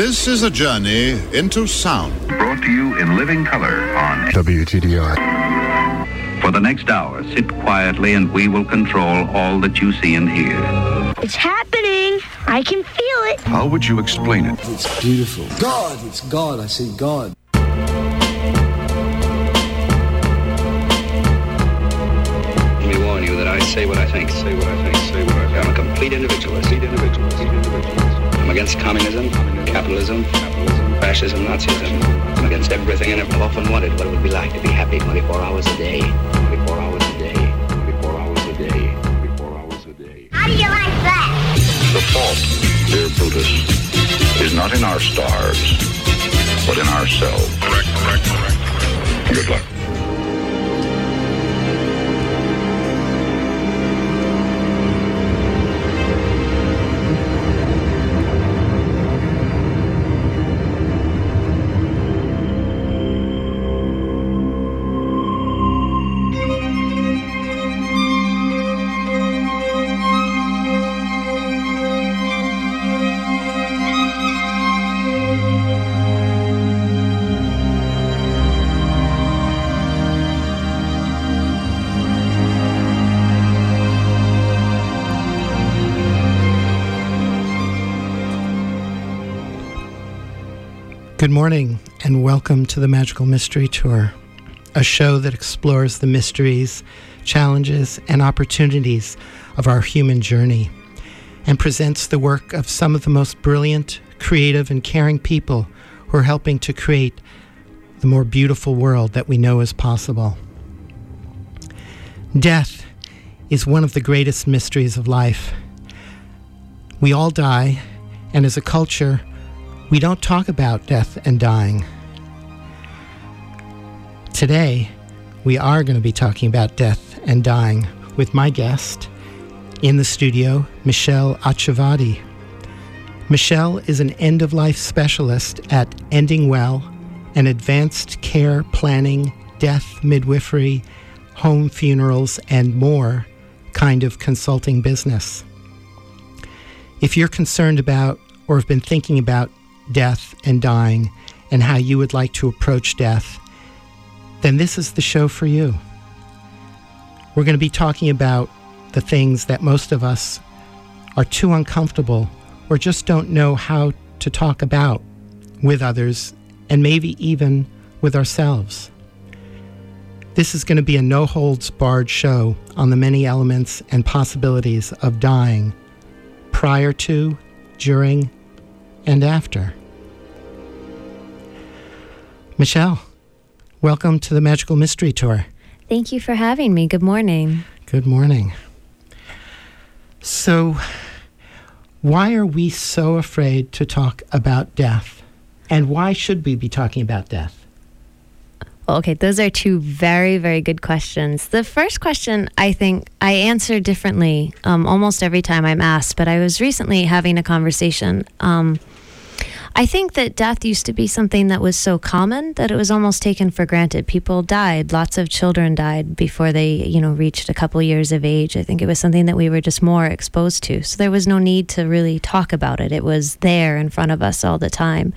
This is a journey into sound. Brought to you in living color on WTDI. For the next hour, sit quietly and we will control all that you see and hear. It's happening. I can feel it. How would you explain it? It's beautiful. God, it's God. I see God. Let me warn you that I say what I think, say what I think, say what I think. I'm a complete individualist, complete individualist, individualist. I'm against communism, capitalism, capitalism, fascism, Nazism. I'm against everything and I've often wondered what it would be like to be happy 24 hours a day, 24 hours a day, 24 hours a day, 24 hours a day. How do you like that? The fault, dear Brutus, is not in our stars, but in ourselves. Correct, correct, correct. Good luck. Good morning, and welcome to the Magical Mystery Tour, a show that explores the mysteries, challenges, and opportunities of our human journey and presents the work of some of the most brilliant, creative, and caring people who are helping to create the more beautiful world that we know is possible. Death is one of the greatest mysteries of life. We all die, and as a culture, we don't talk about death and dying. Today, we are going to be talking about death and dying with my guest in the studio, Michelle Acciavati. Michelle is an end of life specialist at Ending Well, an advanced care planning, death midwifery, home funerals, and more kind of consulting business. If you're concerned about or have been thinking about death and dying and how you would like to approach death, then this is the show for you. We're going to be talking about the things that most of us are too uncomfortable or just don't know how to talk about with others and maybe even with ourselves. This is going to be a no holds barred show on the many elements and possibilities of dying prior to, during, and after. Michelle, welcome to the Magical Mystery Tour. Thank you for having me. Good morning. Good morning. So, why are we so afraid to talk about death? And why should we be talking about death? Okay, those are two very, very good questions. The first question, I think I answer differently um, almost every time I'm asked, but I was recently having a conversation. Um, I think that death used to be something that was so common that it was almost taken for granted. People died, lots of children died before they, you know, reached a couple years of age. I think it was something that we were just more exposed to. So there was no need to really talk about it. It was there in front of us all the time.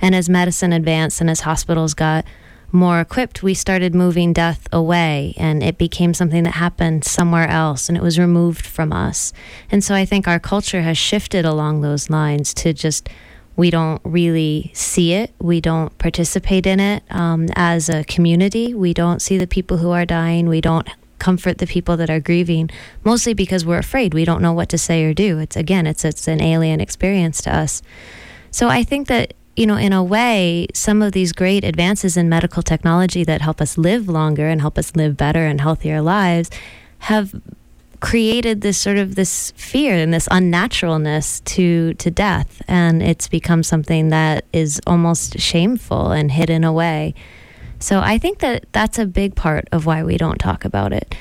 And as medicine advanced and as hospitals got more equipped, we started moving death away and it became something that happened somewhere else and it was removed from us. And so I think our culture has shifted along those lines to just we don't really see it. We don't participate in it um, as a community. We don't see the people who are dying. We don't comfort the people that are grieving, mostly because we're afraid. We don't know what to say or do. It's again, it's it's an alien experience to us. So I think that you know, in a way, some of these great advances in medical technology that help us live longer and help us live better and healthier lives have created this sort of this fear and this unnaturalness to to death. And it's become something that is almost shameful and hidden away. So i think that that's a big part of why we don't talk about it.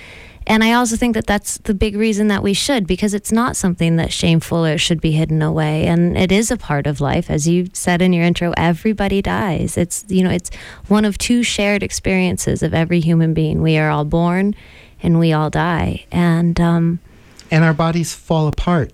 And i also think that that's the big reason that we should because it's not something that's shameful or should be hidden away. And it is a part of life. As you said in your intro everybody dies. It's you know it's one of two shared experiences of every human being. We are all born and we all die. And um, and our bodies fall apart,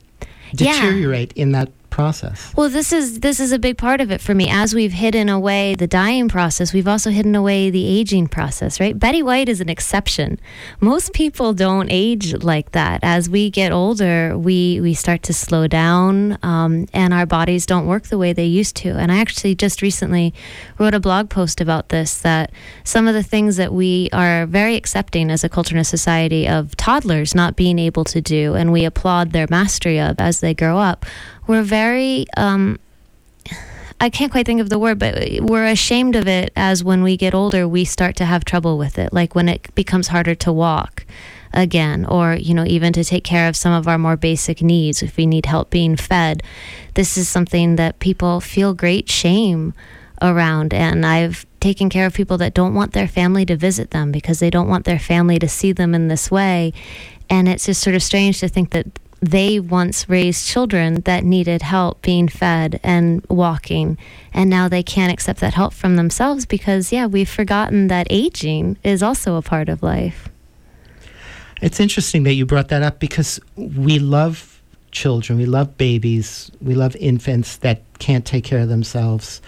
deteriorate yeah. in that process. Well, this is this is a big part of it for me. As we've hidden away the dying process, we've also hidden away the aging process, right? Betty White is an exception. Most people don't age like that. As we get older, we we start to slow down, um, and our bodies don't work the way they used to. And I actually just recently wrote a blog post about this. That some of the things that we are very accepting as a culture and a society of toddlers not being able to do, and we applaud their mastery of as they grow up we're very um, I can't quite think of the word, but we're ashamed of it as when we get older, we start to have trouble with it. Like when it becomes harder to walk again, or, you know, even to take care of some of our more basic needs, if we need help being fed. This is something that people feel great shame around. And I've taken care of people that don't want their family to visit them because they don't want their family to see them in this way. And it's just sort of strange to think that they once raised children that needed help being fed and walking. And now they can't accept that help from themselves because yeah we've forgotten that aging is also a part of life. It's interesting that you brought that up because we love children we love babies we love infants that can't take care of themselves.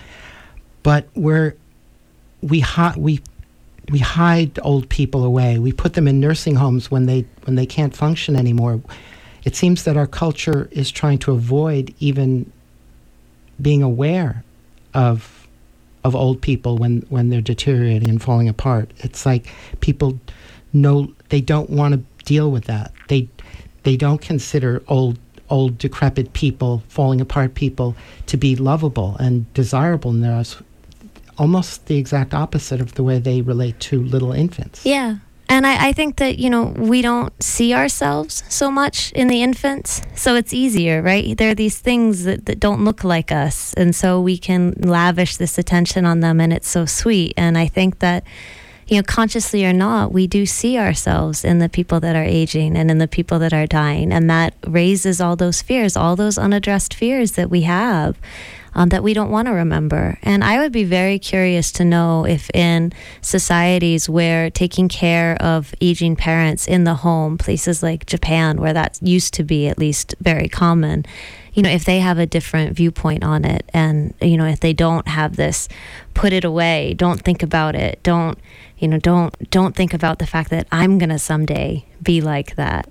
But we're we hi- we we hide old people away. We put them in nursing homes when they when they can't function anymore it seems that our culture is trying to avoid even being aware of of old people when when they're deteriorating and falling apart. It's like people know they don't want to deal with that. They they don't consider old old decrepit people, falling apart people to be lovable and desirable and they're almost the exact opposite of the way they relate to little infants. Yeah. And I, I, think that, you know, we don't see ourselves so much in the infants. So it's easier, right? There are these things that, that don't look like us. And so we can lavish this attention on them and it's so sweet. And I think that, you know, consciously or not, we do see ourselves in the people that are aging and in the people that are dying. And that raises all those fears, all those unaddressed fears that we have um, that we don't want to remember. And I would be very curious to know if in societies where taking care of aging parents in the home, places like Japan, where that used to be at least very common, you know, if they have a different viewpoint on it and, you know, if they don't have this put it away, don't think about it, don't, you know, don't don't think about the fact that I'm going to someday be like that.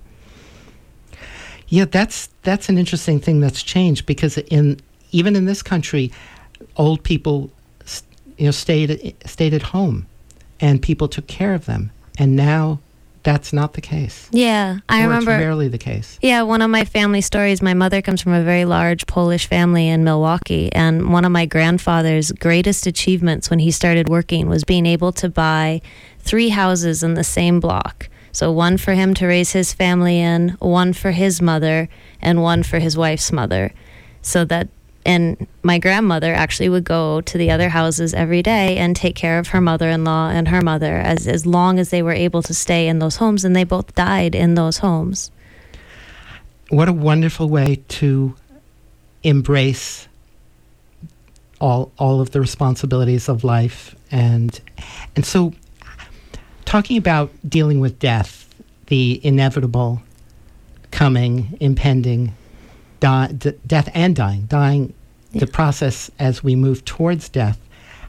Yeah, that's that's an interesting thing that's changed because in even in this country, old people, you know, stayed stayed at home, and people took care of them. And now, that's not the case. Yeah, I or remember. It's rarely the case. Yeah, one of my family stories. My mother comes from a very large Polish family in Milwaukee, and one of my grandfather's greatest achievements when he started working was being able to buy three houses in the same block. So one for him to raise his family in, one for his mother, and one for his wife's mother, so that and my grandmother actually would go to the other houses every day and take care of her mother-in-law and her mother as as long as they were able to stay in those homes and they both died in those homes. What a wonderful way to embrace all all of the responsibilities of life. And and so talking about dealing with death the inevitable coming impending d- death and dying dying yeah. the process as we move towards death.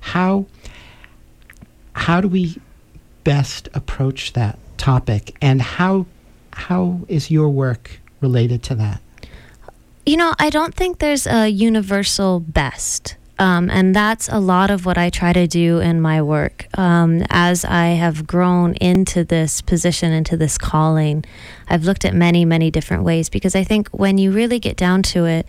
How how do we best approach that topic, and how how is your work related to that? You know, I don't think there's a universal best. Um, and that's a lot of what I try to do in my work. Um, as I have grown into this position, into this calling, I've looked at many, many different ways because I think when you really get down to it,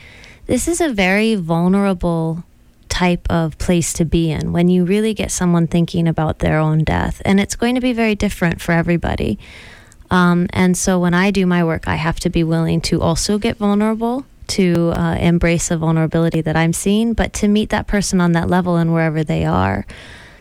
this is a very vulnerable type of place to be in when you really get someone thinking about their own death. And it's going to be very different for everybody. Um, and so when I do my work, I have to be willing to also get vulnerable, to uh, embrace a vulnerability that I'm seeing, but to meet that person on that level and wherever they are.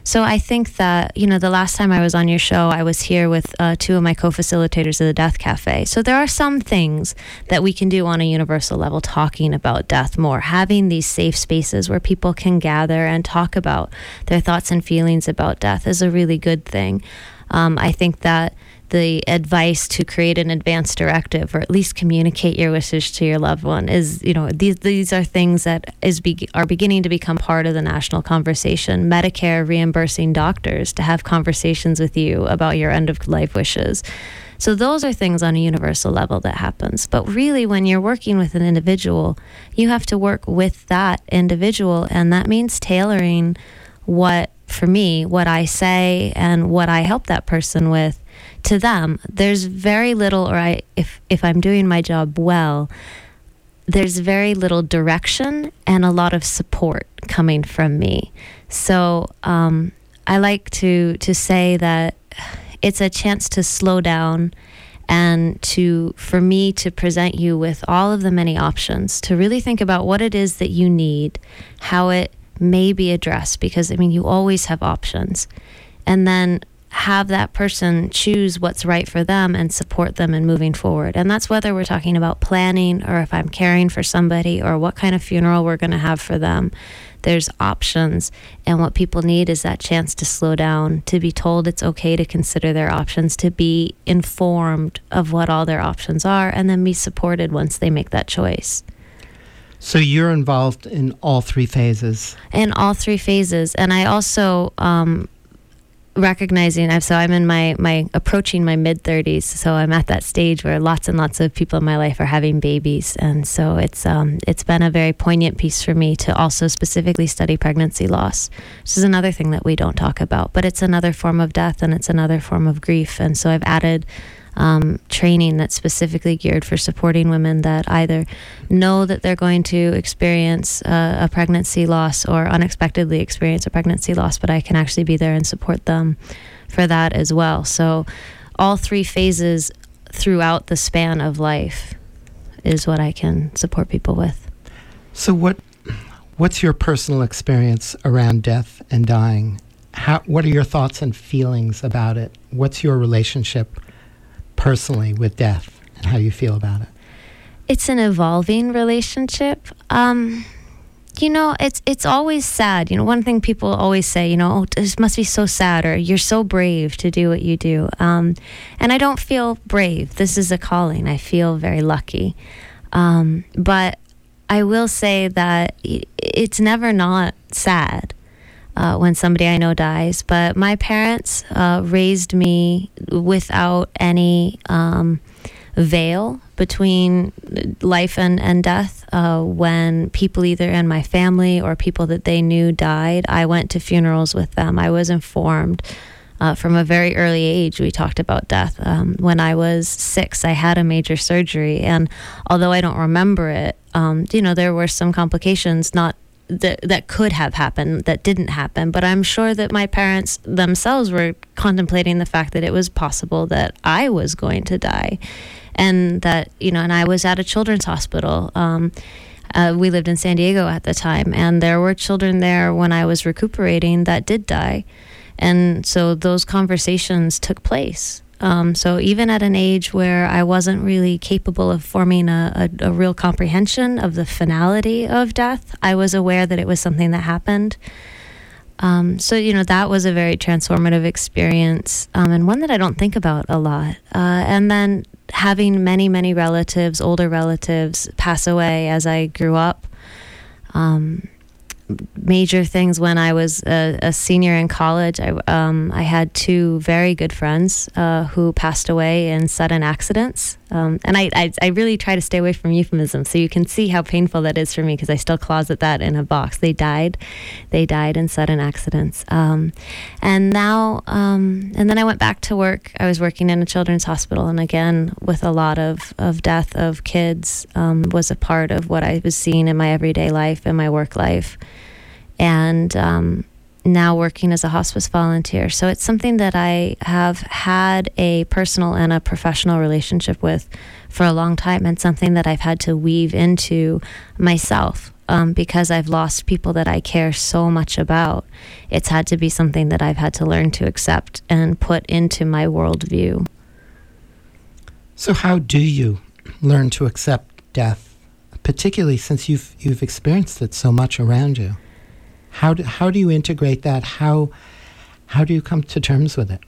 So I think that, you know, the last time I was on your show, I was here with uh, two of my co facilitators of the Death Cafe. So there are some things that we can do on a universal level talking about death more, having these safe spaces where people can gather and talk about their thoughts and feelings about death is a really good thing. Um, I think that the advice to create an advance directive or at least communicate your wishes to your loved one is you know these these are things that is be, are beginning to become part of the national conversation. Medicare reimbursing doctors to have conversations with you about your end of life wishes. So those are things on a universal level that happens. But really when you're working with an individual you have to work with that individual and that means tailoring what for me what i say and what i help that person with to them, there's very little, or I, if if I'm doing my job well, there's very little direction and a lot of support coming from me. So um, I like to to say that it's a chance to slow down and to for me to present you with all of the many options to really think about what it is that you need, how it may be addressed because I mean you always have options. And then have that person choose what's right for them and support them in moving forward. And that's whether we're talking about planning or if I'm caring for somebody or what kind of funeral we're going to have for them. There's options. And what people need is that chance to slow down, to be told it's okay to consider their options, to be informed of what all their options are, and then be supported once they make that choice. So you're involved in all three phases? In all three phases. And I also, um, recognizing I've so I'm in my my approaching my mid 30s so I'm at that stage where lots and lots of people in my life are having babies. And so it's um it's been a very poignant piece for me to also specifically study pregnancy loss which is another thing that we don't talk about but it's another form of death and it's another form of grief. And so I've added um, training that's specifically geared for supporting women that either know that they're going to experience uh, a pregnancy loss or unexpectedly experience a pregnancy loss, but I can actually be there and support them for that as well. So, all three phases throughout the span of life is what I can support people with. So, what what's your personal experience around death and dying? How, what are your thoughts and feelings about it? What's your relationship personally with death and how you feel about it? It's an evolving relationship. Um, you know, it's it's always sad. You know, one thing people always say, you know, oh, this must be so sad, or you're so brave to do what you do. Um, and I don't feel brave. This is a calling. I feel very lucky. Um, but I will say that it's never not sad uh, when somebody I know dies. But my parents uh, raised me without any um, veil between life and, and death. Uh, when people either in my family or people that they knew died, I went to funerals with them. I was informed. Uh, from a very early age, we talked about death. Um, when I was six, I had a major surgery, and although I don't remember it, um, you know, there were some complications, not that that could have happened that didn't happen. But i'm sure that my parents themselves were contemplating the fact that it was possible that i was going to die and that you know and i was at a children's hospital. Um, uh, we lived in san diego at the time and there were children there when i was recuperating that did die. And so those conversations took place um, so even at an age where I wasn't really capable of forming a, a, a, real comprehension of the finality of death, I was aware that it was something that happened. Um, so you know that was a very transformative experience um, and one that I don't think about a lot. Uh, and then having many many relatives, older relatives, pass away as I grew up. Um, major things when I was a, a senior in college. I, um, I had two very good friends uh, who passed away in sudden accidents. Um, and I, I, I, really try to stay away from euphemisms so you can see how painful that is for me because I still closet that in a box. They died. They died in sudden accidents. Um, and now, um, and then I went back to work. I was working in a children's hospital. And again, with a lot of, of death of kids um, was a part of what I was seeing in my everyday life and my work life and um, now working as a hospice volunteer. So it's something that I have had a personal and a professional relationship with for a long time, and something that I've had to weave into myself. Um, because I've lost people that I care so much about, it's had to be something that I've had to learn to accept and put into my worldview. So, how do you learn to accept death, particularly since you've you've experienced it so much around you? How do, how do you integrate that? How, how do you come to terms with it?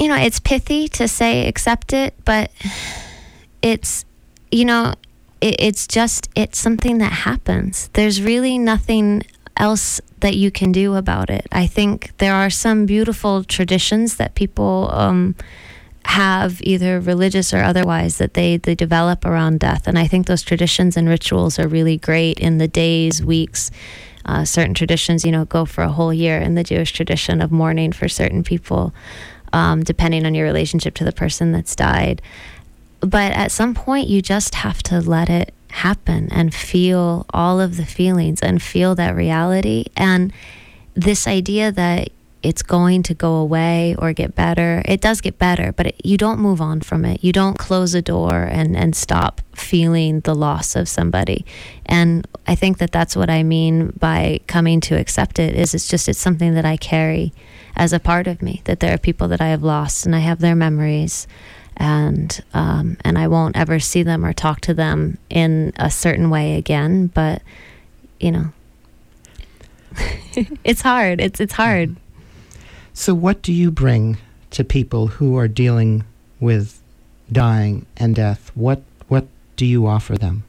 you know, it's pithy to say accept it, but it's, you know, it, it's just, it's something that happens. There's really nothing else that you can do about it. I think there are some beautiful traditions that people um, have, either religious or otherwise, that they, they develop around death. And I think those traditions and rituals are really great in the days, weeks. Uh, certain traditions, you know, go for a whole year in the Jewish tradition of mourning for certain people, um, depending on your relationship to the person that's died. But at some point, you just have to let it happen and feel all of the feelings and feel that reality. And this idea that it's going to go away or get better, it does get better, but it, you don't move on from it. You don't close a door and, and stop feeling the loss of somebody. And I think that that's what I mean by coming to accept it is it's just, it's something that I carry as a part of me, that there are people that I have lost and I have their memories and um, and I won't ever see them or talk to them in a certain way again. But you know, it's hard. It's it's hard. So, what do you bring to people who are dealing with dying and death? What what do you offer them?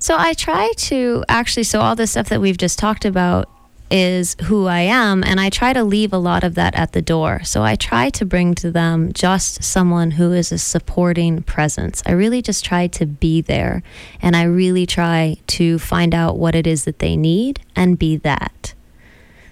So I try to actually. So all the stuff that we've just talked about is who I am, and I try to leave a lot of that at the door. So I try to bring to them just someone who is a supporting presence. I really just try to be there, and I really try to find out what it is that they need and be that.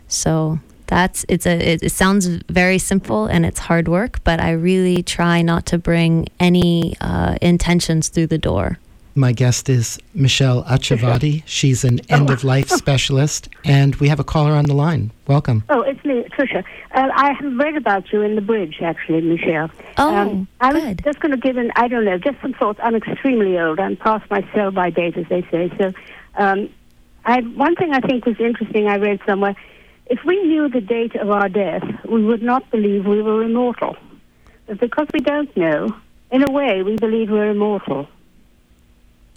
So that's it's a it, it sounds very simple and it's hard work, but I really try not to bring any uh, intentions through the door. My guest is Michelle Acciavati. She's an end of life specialist, and we have a caller on the line. Welcome. Oh, it's me, Tricia. Uh, I have read about you in the bridge, actually, Michelle. Oh, um, I was good. just going to give an, I don't know, just some thoughts. I'm extremely old. I'm past my sell by date, as they say. So, um, I, one thing I think was interesting, I read somewhere, if we knew the date of our death, we would not believe we were immortal. But because we don't know, in a way, we believe we're immortal.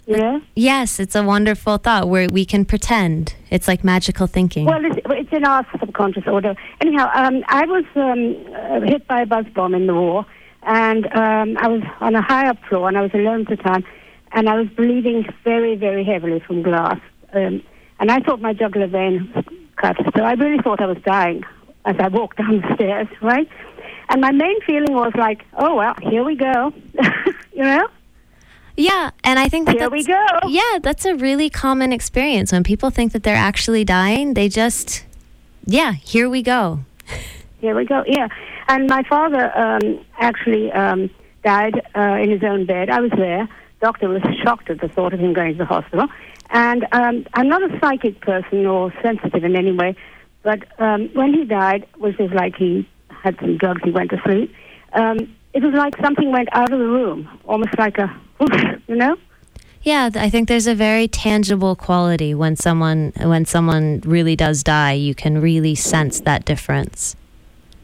Yeah. Yes, it's a wonderful thought where we can pretend. It's like magical thinking. Well, it's, it's in our subconscious order. Anyhow, um, I was um, uh, hit by a buzz bomb in the war, and um, I was on a high up floor, and I was alone at the time, and I was bleeding very, very heavily from glass. Um, and I thought my jugular vein cut, so I really thought I was dying as I walked down the stairs, right? And my main feeling was like, oh, well, here we go, you know? Yeah, and I think that Here that's, we go. Yeah, that's a really common experience when people think that they're actually dying. They just, yeah, here we go. Here we go. Yeah, and my father um, actually um, died uh, in his own bed. I was there. Doctor was shocked at the thought of him going to the hospital. And um, I'm not a psychic person or sensitive in any way, but um, when he died, which is like he had some drugs, he went to sleep. Um, it was like something went out of the room, almost like a, you know. Yeah, I think there's a very tangible quality when someone when someone really does die. You can really sense that difference.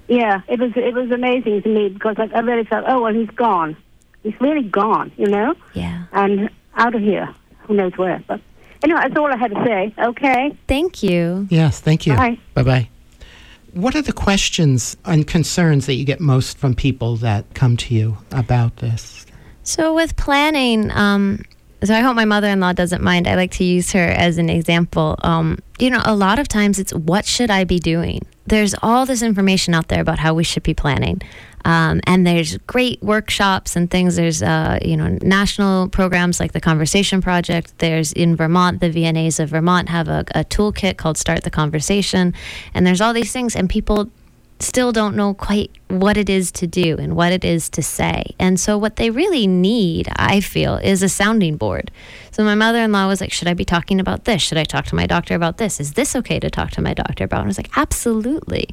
Yeah, it was it was amazing to me because like, I really felt, oh well, he's gone. He's really gone, you know, Yeah. and out of here, who knows where. But anyway, that's all I had to say. Okay, Thank you. Yes, thank you. Bye. Bye bye. What are the questions and concerns that you get most from people that come to you about this? So with planning, um, so I hope my mother-in-law doesn't mind. I like to use her as an example. Um, you know, a lot of times it's what should I be doing? There's all this information out there about how we should be planning. Um, and there's great workshops and things. There's, uh, you know, national programs like the Conversation Project. There's in Vermont, the VNAs of Vermont have a, a toolkit called Start the Conversation. And there's all these things, and people still don't know quite what it is to do and what it is to say. And so, what they really need, I feel, is a sounding board. So, my mother in law was like, Should I be talking about this? Should I talk to my doctor about this? Is this okay to talk to my doctor about? And I was like, Absolutely.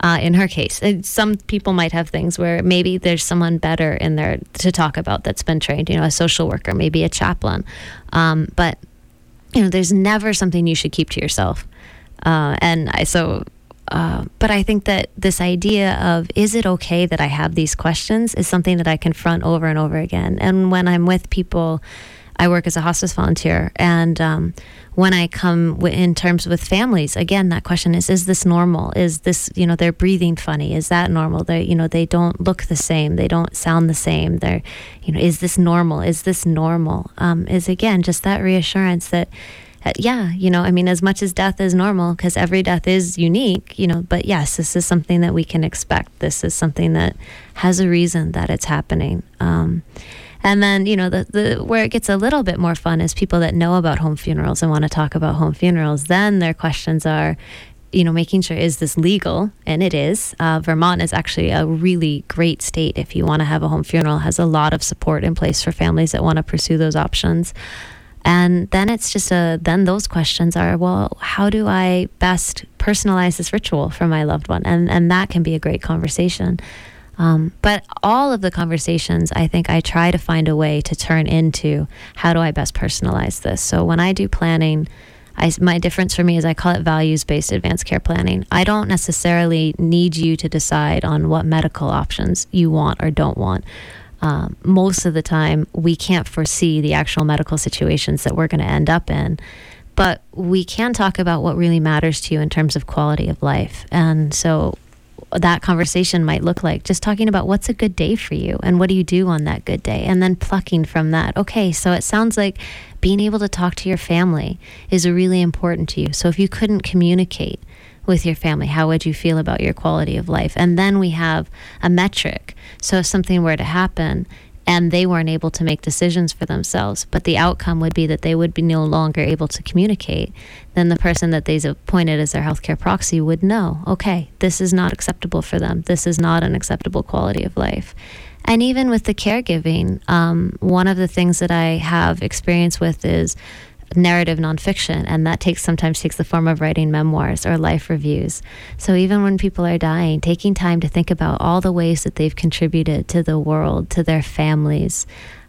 Uh, in her case, some people might have things where maybe there's someone better in there to talk about that's been trained, you know, a social worker, maybe a chaplain. Um, but, you know, there's never something you should keep to yourself. Uh, and I, so uh, but I think that this idea of is it okay that I have these questions is something that I confront over and over again. And when I'm with people I work as a hospice volunteer, and um, when I come w- in terms with families, again, that question is: Is this normal? Is this you know they're breathing funny? Is that normal? They you know they don't look the same. They don't sound the same. They're you know is this normal? Is this normal? Um, is again just that reassurance that uh, yeah, you know, I mean, as much as death is normal, because every death is unique, you know, but yes, this is something that we can expect. This is something that has a reason that it's happening. Um, and then, you know, the, the where it gets a little bit more fun is people that know about home funerals and want to talk about home funerals. Then their questions are, you know, making sure is this legal, and it is. Uh, Vermont is actually a really great state if you want to have a home funeral. Has a lot of support in place for families that want to pursue those options. And then it's just a, then those questions are, well, how do I best personalize this ritual for my loved one? And, and that can be a great conversation. Um, but all of the conversations, I think I try to find a way to turn into how do I best personalize this? So when I do planning, I, my difference for me is I call it values based advanced care planning. I don't necessarily need you to decide on what medical options you want or don't want um, most of the time we can't foresee the actual medical situations that we're going to end up in but we can talk about what really matters to you in terms of quality of life. And so that conversation might look like just talking about what's a good day for you and what do you do on that good day and then plucking from that okay so it sounds like being able to talk to your family is really important to you. So if you couldn't communicate with your family? How would you feel about your quality of life? And then we have a metric. So if something were to happen and they weren't able to make decisions for themselves, but the outcome would be that they would be no longer able to communicate, then the person that they've appointed as their healthcare proxy would know, okay, this is not acceptable for them. This is not an acceptable quality of life. And even with the caregiving, um, one of the things that I have experience with is narrative nonfiction, and that takes sometimes takes the form of writing memoirs or life reviews. So even when people are dying, taking time to think about all the ways that they've contributed to the world, to their families,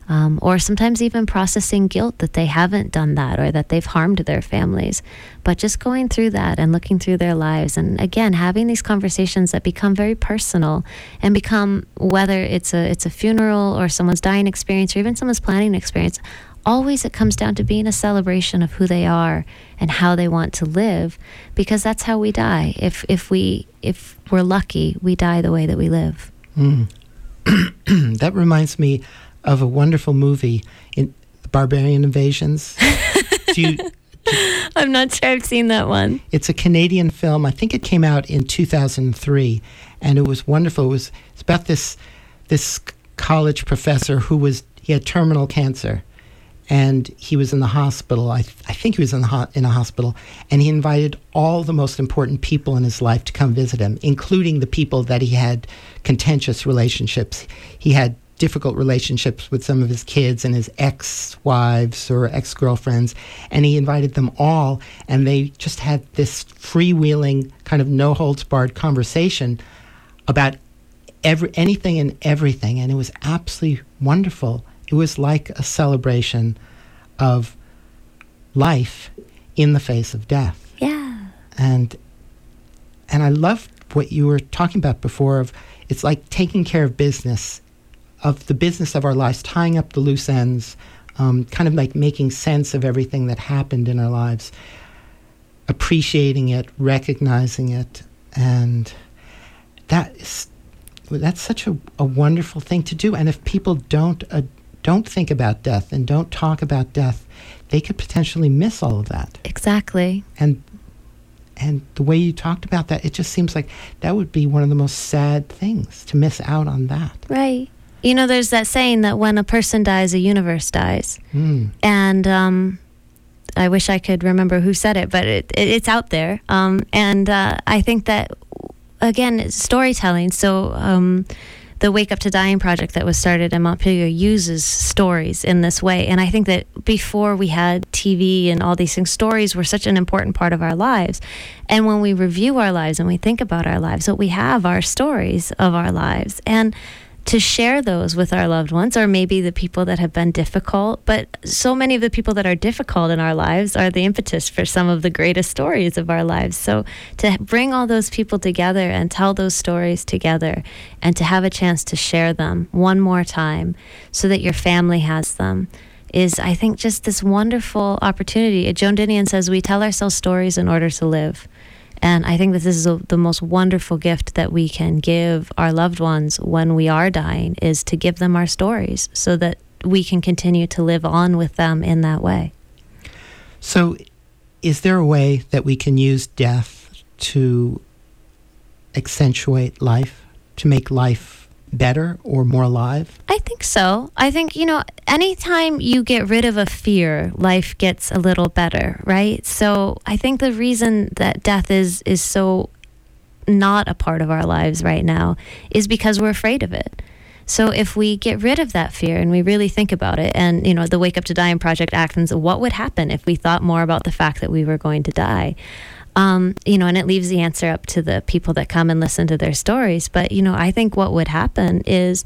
um, or sometimes even processing guilt that they haven't done that or that they've harmed their families. But just going through that and looking through their lives, and again having these conversations that become very personal and become whether it's a it's a funeral or someone's dying experience or even someone's planning experience always it comes down to being a celebration of who they are and how they want to live because that's how we die if if we if we're lucky we die the way that we live mm. that reminds me of a wonderful movie in barbarian invasions do you, I'm not sure I've seen that one. It's a Canadian film. I think it came out in 2003, and it was wonderful. It was it's about this this college professor who was he had terminal cancer, and he was in the hospital. I, th- I think he was in, the ho- in a hospital, and he invited all the most important people in his life to come visit him, including the people that he had contentious relationships. He had difficult relationships with some of his kids and his ex-wives or ex-girlfriends, and he invited them all, and they just had this freewheeling kind of no holds barred conversation about every anything and everything, and it was absolutely wonderful it was like a celebration of life in the face of death. Yeah. And and I love what you were talking about before of it's like taking care of business of the business of our lives, tying up the loose ends, um, kind of like making sense of everything that happened in our lives, appreciating it, recognizing it, and that is that's such a, a wonderful thing to do. And if people don't uh, don't think about death and don't talk about death, they could potentially miss all of that. Exactly. And and the way you talked about that, it just seems like that would be one of the most sad things to miss out on that. Right. You know, there's that saying that when a person dies, a universe dies. Mm. And um, I wish I could remember who said it, but it, it, it's out there. Um, and uh, I think that, again, it's storytelling. So, um, the Wake Up to Dying project that was started in Montpelier uses stories in this way. And I think that before we had TV and all these things, stories were such an important part of our lives. And when we review our lives and we think about our lives, what we have are stories of our lives. And to share those with our loved ones or maybe the people that have been difficult. But so many of the people that are difficult in our lives are the impetus for some of the greatest stories of our lives. So to bring all those people together and tell those stories together and to have a chance to share them one more time so that your family has them is I think just this wonderful opportunity. Joan Didion says we tell ourselves stories in order to live. And I think this is a, the most wonderful gift that we can give our loved ones when we are dying is to give them our stories so that we can continue to live on with them in that way. So, is there a way that we can use death to accentuate life, to make life better or more alive? I think so. I think, you know, anytime you get rid of a fear, life gets a little better, right? So I think the reason that death is is so not a part of our lives right now is because we're afraid of it. So if we get rid of that fear and we really think about it, and you know, the Wake Up to Dying Project Athens, what would happen if we thought more about the fact that we were going to die? Um, you know, and it leaves the answer up to the people that come and listen to their stories. But you know, I think what would happen is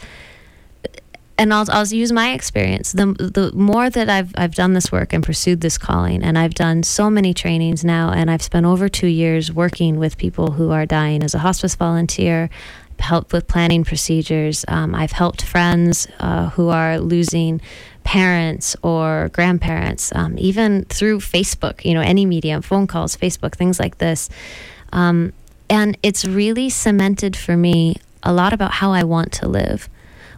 and I'll, I'll use my experience. The, the more that I've, I've done this work and pursued this calling, and I've done so many trainings now, and I've spent over two years working with people who are dying as a hospice volunteer, helped with planning procedures. Um, I've helped friends uh, who are losing parents or grandparents, um, even through Facebook, you know, any medium, phone calls, Facebook, things like this. Um, and it's really cemented for me a lot about how I want to live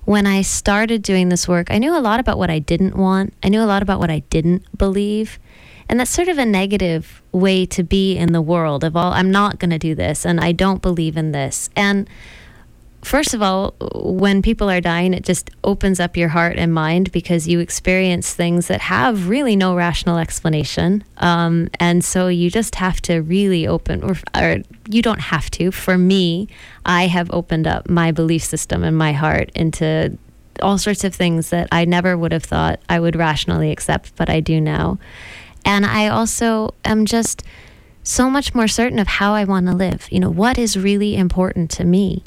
when I started doing this work, I knew a lot about what I didn't want. I knew a lot about what I didn't believe. And that's sort of a negative way to be in the world of all, I'm not going to do this and I don't believe in this. And first of all, when people are dying, it just opens up your heart and mind because you experience things that have really no rational explanation. Um, and so you just have to really open, or, or, you don't have to. For me, I have opened up my belief system and my heart into all sorts of things that I never would have thought I would rationally accept, but I do now. And I also am just so much more certain of how I want to live. You know, what is really important to me?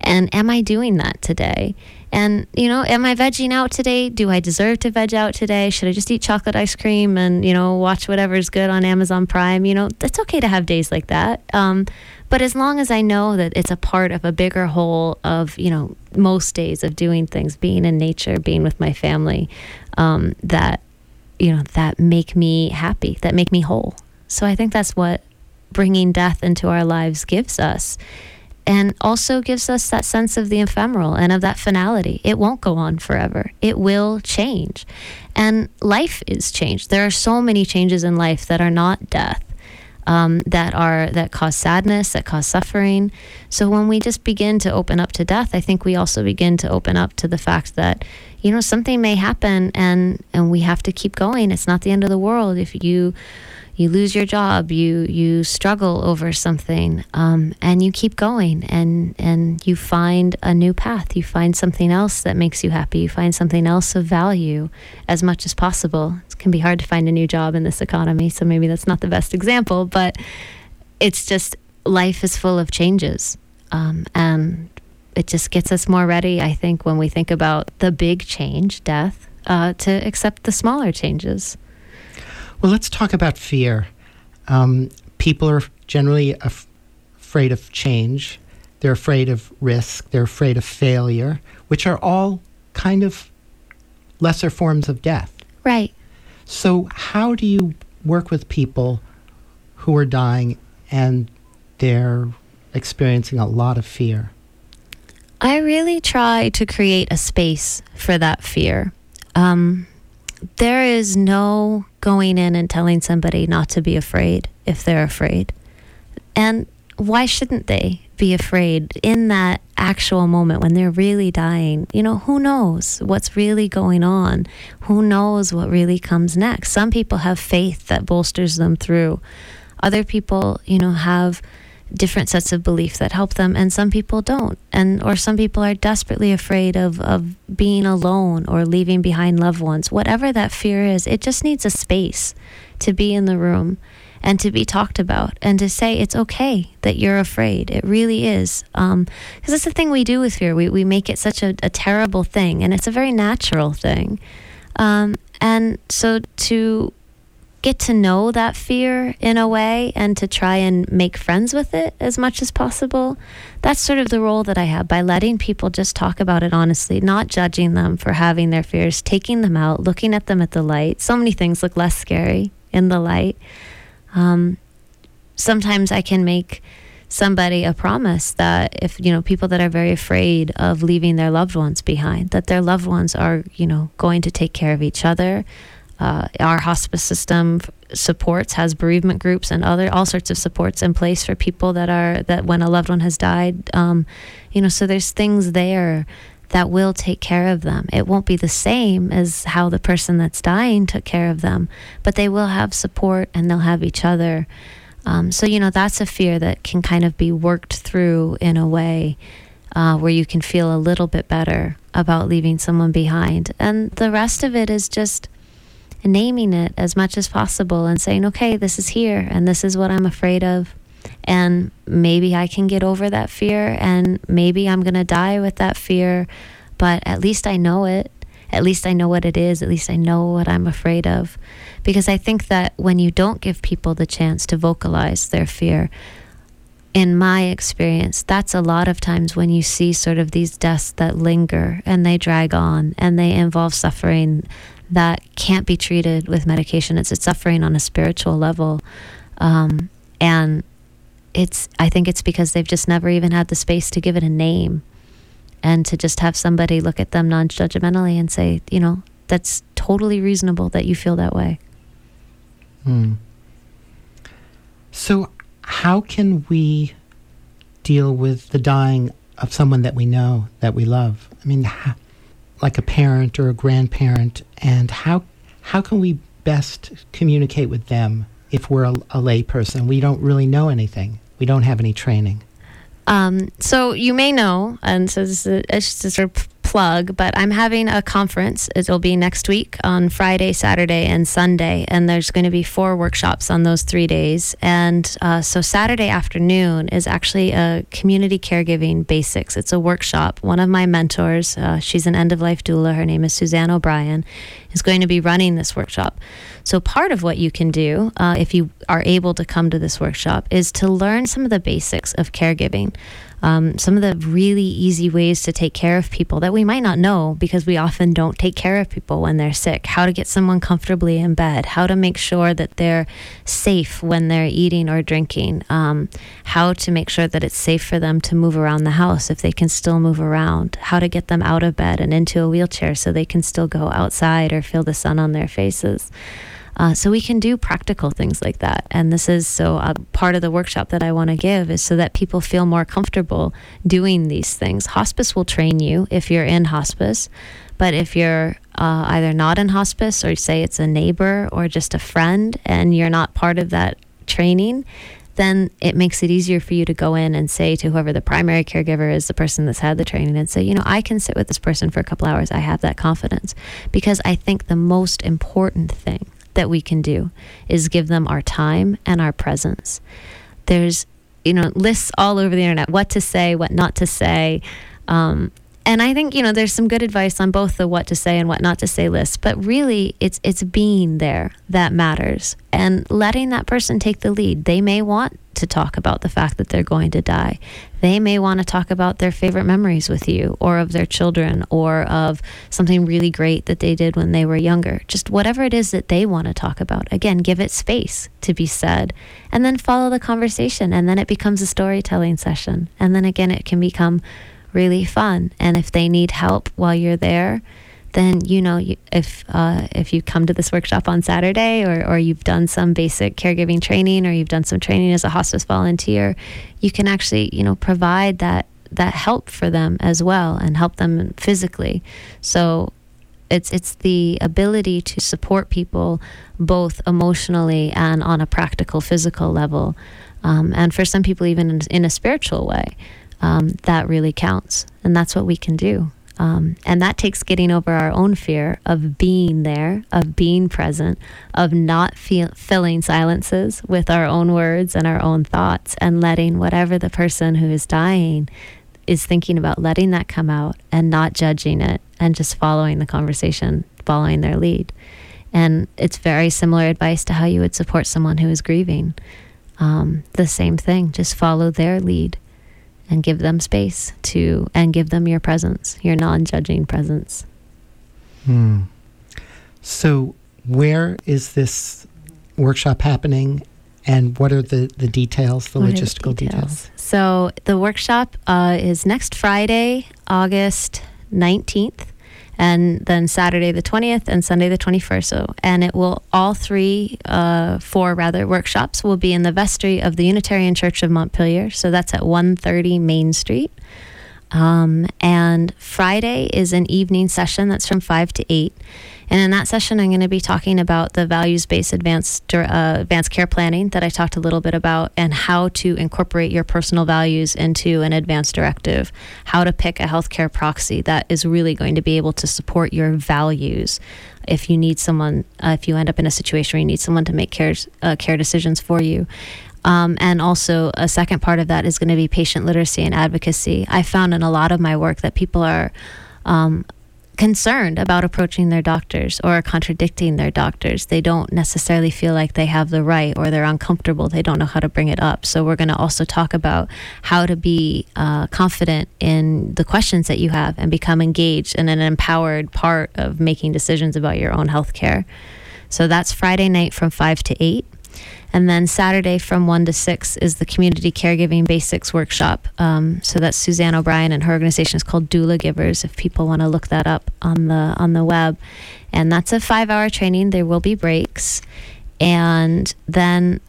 And am I doing that today? And, you know, am I vegging out today? Do I deserve to veg out today? Should I just eat chocolate ice cream and, you know, watch whatever's good on Amazon Prime? You know, it's okay to have days like that. Um, but as long as I know that it's a part of a bigger whole of, you know, most days of doing things, being in nature, being with my family, um, that, you know, that make me happy, that make me whole. So I think that's what bringing death into our lives gives us and also gives us that sense of the ephemeral and of that finality. It won't go on forever, it will change. And life is changed. There are so many changes in life that are not death. Um, that are that cause sadness, that cause suffering. So when we just begin to open up to death, I think we also begin to open up to the fact that you know something may happen, and and we have to keep going. It's not the end of the world if you you lose your job, you you struggle over something, um, and you keep going, and and you find a new path. You find something else that makes you happy. You find something else of value, as much as possible. It can be hard to find a new job in this economy, so maybe that's not the best example, but it's just life is full of changes, um, and it just gets us more ready. I think when we think about the big change, death, uh, to accept the smaller changes. Well, let's talk about fear. Um, people are generally af- afraid of change. They're afraid of risk. They're afraid of failure, which are all kind of lesser forms of death. Right. So, how do you work with people who are dying and they're experiencing a lot of fear? I really try to create a space for that fear. Um, there is no going in and telling somebody not to be afraid if they're afraid. And why shouldn't they be afraid in that actual moment when they're really dying? You know, who knows what's really going on? Who knows what really comes next? Some people have faith that bolsters them through. Other people, you know, have different sets of belief that help them and some people don't. And or some people are desperately afraid of of being alone or leaving behind loved ones. Whatever that fear is it just needs a space to be in the room and to be talked about and to say it's okay that you're afraid. It really is. Because um, that's the thing we do with fear. We, we make it such a, a terrible thing and it's a very natural thing. Um, and so to get to know that fear in a way and to try and make friends with it as much as possible. That's sort of the role that I have by letting people just talk about it honestly, not judging them for having their fears, taking them out, looking at them at the light. So many things look less scary in the light. Um, sometimes I can make somebody a promise that if you know people that are very afraid of leaving their loved ones behind that their loved ones are you know going to take care of each other uh, our hospice system supports has bereavement groups and other all sorts of supports in place for people that are that when a loved one has died um, you know so there's things there that will take care of them it won't be the same as how the person that's dying took care of them but they will have support and they'll have each other um, so, you know, that's a fear that can kind of be worked through in a way uh, where you can feel a little bit better about leaving someone behind. And the rest of it is just naming it as much as possible and saying, okay, this is here and this is what I'm afraid of. And maybe I can get over that fear and maybe I'm going to die with that fear, but at least I know it. At least I know what it is. At least I know what I'm afraid of. Because I think that when you don't give people the chance to vocalize their fear, in my experience, that's a lot of times when you see sort of these deaths that linger and they drag on and they involve suffering that can't be treated with medication. It's a suffering on a spiritual level. Um, and it's, I think it's because they've just never even had the space to give it a name and to just have somebody look at them non judgmentally and say, you know, that's totally reasonable that you feel that way. Hmm. So, how can we deal with the dying of someone that we know, that we love? I mean, how, like a parent or a grandparent, and how how can we best communicate with them if we're a, a lay person? We don't really know anything. We don't have any training. Um, so you may know, and so this is, a sort of plug, but I'm having a conference. It'll be next week on Friday, Saturday, and Sunday, and there's going to be four workshops on those three days. And uh, so Saturday afternoon is actually a community caregiving basics. It's a workshop. One of my mentors, uh, she's an end of life doula. Her name is Suzanne O'Brien, is going to be running this workshop. So part of what you can do, uh, if you are able to come to this workshop, is to learn some of the basics of caregiving um, some of the really easy ways to take care of people that we might not know because we often don't take care of people when they're sick. How to get someone comfortably in bed, how to make sure that they're safe when they're eating or drinking, um, how to make sure that it's safe for them to move around the house if they can still move around, how to get them out of bed and into a wheelchair so they can still go outside or feel the sun on their faces. Uh, so we can do practical things like that. And this is so uh, part of the workshop that I want to give is so that people feel more comfortable doing these things. Hospice will train you if you're in hospice. But if you're uh, either not in hospice or say it's a neighbor or just a friend and you're not part of that training, then it makes it easier for you to go in and say to whoever the primary caregiver is, the person that's had the training, and say, you know, I can sit with this person for a couple hours. I have that confidence. Because I think the most important thing that we can do is give them our time and our presence. There's, you know, lists all over the internet what to say, what not to say. Um, and I think you know there's some good advice on both the what to say and what not to say list, but really it's it's being there that matters and letting that person take the lead. They may want to talk about the fact that they're going to die. They may want to talk about their favorite memories with you or of their children or of something really great that they did when they were younger. Just whatever it is that they want to talk about. Again, give it space to be said and then follow the conversation and then it becomes a storytelling session. And then again it can become really fun. And if they need help while you're there, then you know if uh, if you come to this workshop on Saturday or, or you've done some basic caregiving training or you've done some training as a hospice volunteer, you can actually you know provide that that help for them as well and help them physically. So it's it's the ability to support people both emotionally and on a practical physical level, um, and for some people even in, in a spiritual way um, that really counts. And that's what we can do. Um, and that takes getting over our own fear of being there, of being present, of not feel, filling silences with our own words and our own thoughts, and letting whatever the person who is dying is thinking about, letting that come out and not judging it and just following the conversation, following their lead. And it's very similar advice to how you would support someone who is grieving. Um, the same thing, just follow their lead and give them space to, and give them your presence, your non judging presence. Hmm. So, where is this workshop happening and what are the, the details, the What logistical details? So the workshop uh, is next Friday, August 19th, and then Saturday the 20th and Sunday the 21st. So, and it will all three, uh, four rather, workshops will be in the vestry of the Unitarian Church of Montpelier. So that's at 130 Main Street. Um, and Friday is an evening session that's from 5 to 8. And in that session, I'm going to be talking about the values based advanced, uh, advanced care planning that I talked a little bit about and how to incorporate your personal values into an advanced directive, how to pick a healthcare proxy that is really going to be able to support your values. If you need someone, uh, if you end up in a situation where you need someone to make care, uh, care decisions for you. Um, and also, a second part of that is going to be patient literacy and advocacy. I found in a lot of my work that people are um, concerned about approaching their doctors or contradicting their doctors. They don't necessarily feel like they have the right or they're uncomfortable. They don't know how to bring it up. So, we're going to also talk about how to be uh, confident in the questions that you have and become engaged and an empowered part of making decisions about your own health care. So, that's Friday night from 5 to 8. And then Saturday from 1 to 6 is the Community Caregiving Basics Workshop. Um, so that's Suzanne O'Brien and her organization is called Doulagivers, if people want to look that up on the, on the web. And that's a five hour training. There will be breaks. And then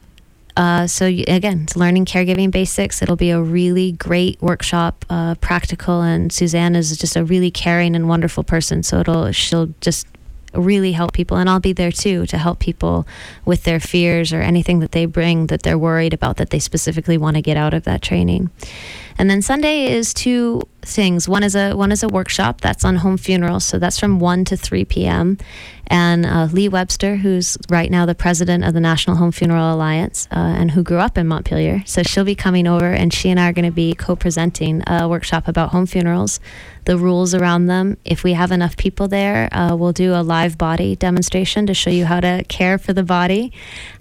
uh, so you, again, it's learning caregiving basics. It'll be a really great workshop, uh, practical, and Suzanne is just a really caring and wonderful person. So it'll she'll just really help people and I'll be there too to help people with their fears or anything that they bring that they're worried about that they specifically want to get out of that training. And then Sunday is two things. One is a one is a workshop that's on home funerals, so that's from 1 to 3 p.m. And uh, Lee Webster, who's right now the president of the National Home Funeral Alliance uh, and who grew up in Montpelier, so she'll be coming over and she and I are going to be co-presenting a workshop about home funerals, the rules around them. If we have enough people there, uh, we'll do a live body demonstration to show you how to care for the body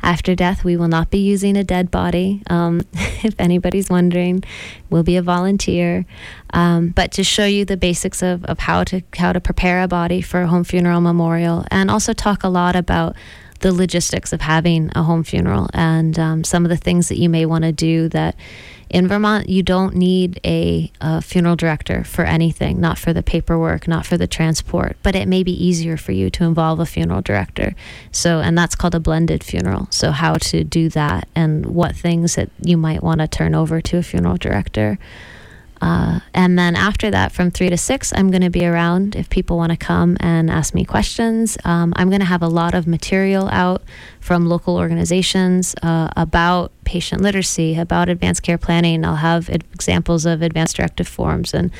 after death. We will not be using a dead body, um, if anybody's wondering. We'll be a volunteer. Um, but to show you the basics of, of how to how to prepare a body for a home funeral memorial, and also talk a lot about the logistics of having a home funeral and um, some of the things that you may want to do that in Vermont you don't need a, a, funeral director for anything not for the paperwork not for the transport but it may be easier for you to involve a funeral director. So and that's called a blended funeral. So how to do that and what things that you might want to turn over to a funeral director uh, and then after that, from three to six, I'm going to be around if people want to come and ask me questions. Um, I'm going to have a lot of material out from local organizations uh, about patient literacy, about advanced care planning. I'll have examples of advanced directive forms and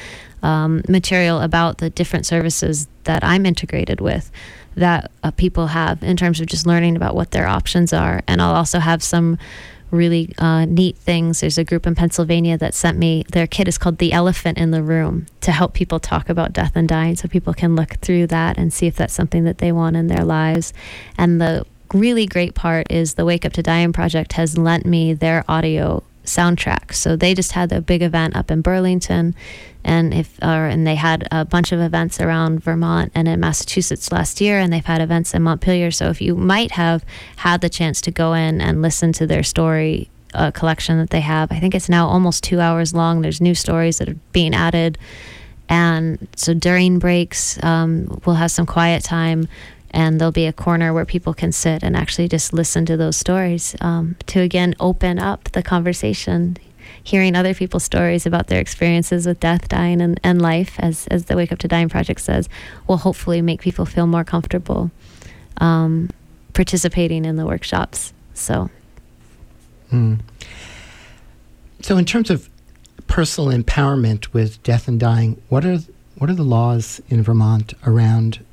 um, material about the different services that I'm integrated with that uh, people have in terms of just learning about what their options are. And I'll also have some really uh, neat things. There's a group in Pennsylvania that sent me their kit is called The Elephant in the Room to help people talk about death and dying so people can look through that and see if that's something that they want in their lives. And the really great part is the Wake Up to Dying project has lent me their audio soundtrack. So they just had a big event up in Burlington, and if or and they had a bunch of events around Vermont and in Massachusetts last year, and they've had events in Montpelier. So if you might have had the chance to go in and listen to their story uh, collection that they have, I think it's now almost two hours long. There's new stories that are being added. And so during breaks, um, we'll have some quiet time and there'll be a corner where people can sit and actually just listen to those stories um, to again open up the conversation hearing other people's stories about their experiences with death dying and, and life as, as the wake up to dying project says will hopefully make people feel more comfortable um, participating in the workshops so mm. so in terms of personal empowerment with death and dying what are what are the laws in vermont around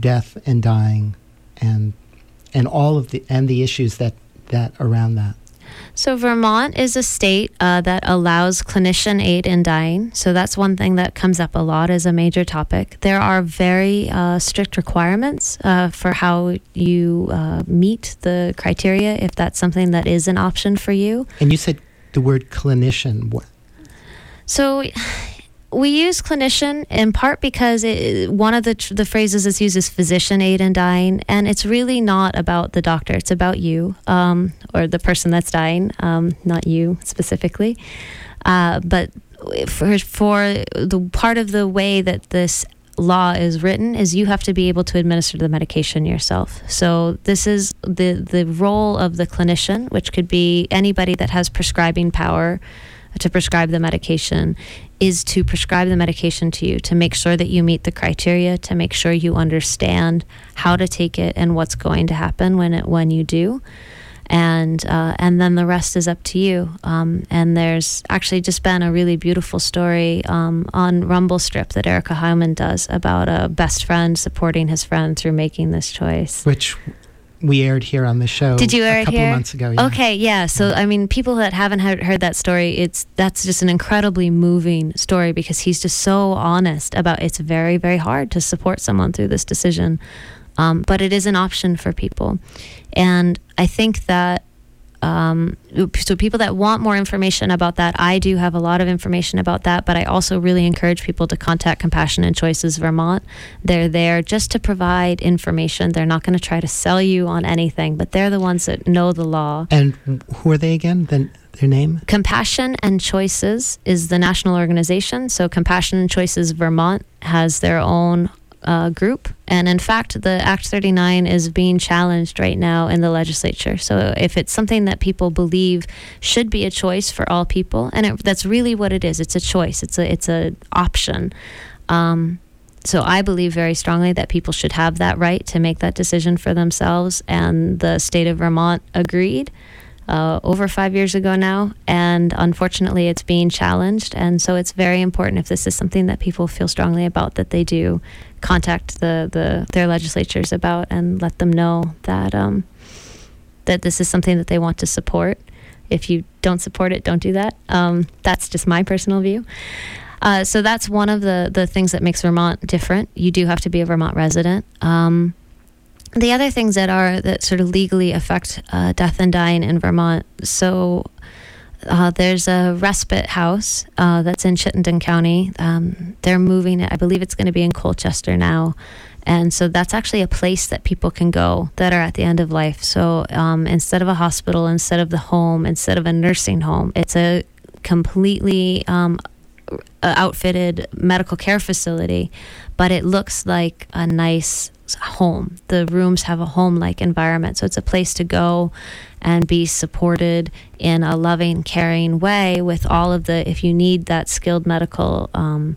death and dying and and all of the and the issues that that around that So, Vermont is a state uh, that allows clinician aid in dying. So, that's one thing that comes up a lot as a major topic. There are very uh, strict requirements uh, for how you uh, meet the criteria if that's something that is an option for you. And you said the word clinician. What? So, we use clinician in part because it, one of the the phrases that's used is physician aid in dying, and it's really not about the doctor. It's about you um, or the person that's dying, um, not you specifically. Uh, but for for the part of the way that this law is written is you have to be able to administer the medication yourself. So this is the the role of the clinician, which could be anybody that has prescribing power to prescribe the medication is to prescribe the medication to you to make sure that you meet the criteria to make sure you understand how to take it and what's going to happen when it when you do. And uh, and then the rest is up to you. Um, and there's actually just been a really beautiful story um, on rumble strip that erica Heilman does about a best friend supporting his friend through making this choice. Which we aired here on the show. Did you air a couple here? months ago? Yeah. Okay, yeah. So I mean, people that haven't heard, heard that story, it's that's just an incredibly moving story because he's just so honest about. It's very very hard to support someone through this decision, um, but it is an option for people, and I think that um, so people that want more information about that, I do have a lot of information about that, but I also really encourage people to contact Compassion and Choices Vermont. They're there just to provide information. They're not going to try to sell you on anything, but they're the ones that know the law. And who are they again? Then their name? Compassion and Choices is the national organization. So Compassion and Choices Vermont has their own uh, group. And in fact, the Act 39 is being challenged right now in the legislature. So if it's something that people believe should be a choice for all people, and it, that's really what it is, it's a choice. It's a it's a option. Um, so I believe very strongly that people should have that right to make that decision for themselves, and the state of Vermont agreed. Uh, over five years ago now, and unfortunately, it's being challenged. And so, it's very important if this is something that people feel strongly about that they do contact the, the their legislatures about and let them know that um, that this is something that they want to support. If you don't support it, don't do that. Um, that's just my personal view. Uh, so that's one of the the things that makes Vermont different. You do have to be a Vermont resident. Um, the other things that are that sort of legally affect uh, death and dying in Vermont. So uh, there's a respite house uh, that's in Chittenden County. Um, they're moving it. I believe it's going to be in Colchester now. And so that's actually a place that people can go that are at the end of life. So um, instead of a hospital, instead of the home, instead of a nursing home, it's a completely um, outfitted medical care facility, but it looks like a nice home. The rooms have a home like environment. So it's a place to go and be supported in a loving, caring way with all of the, if you need that skilled medical um,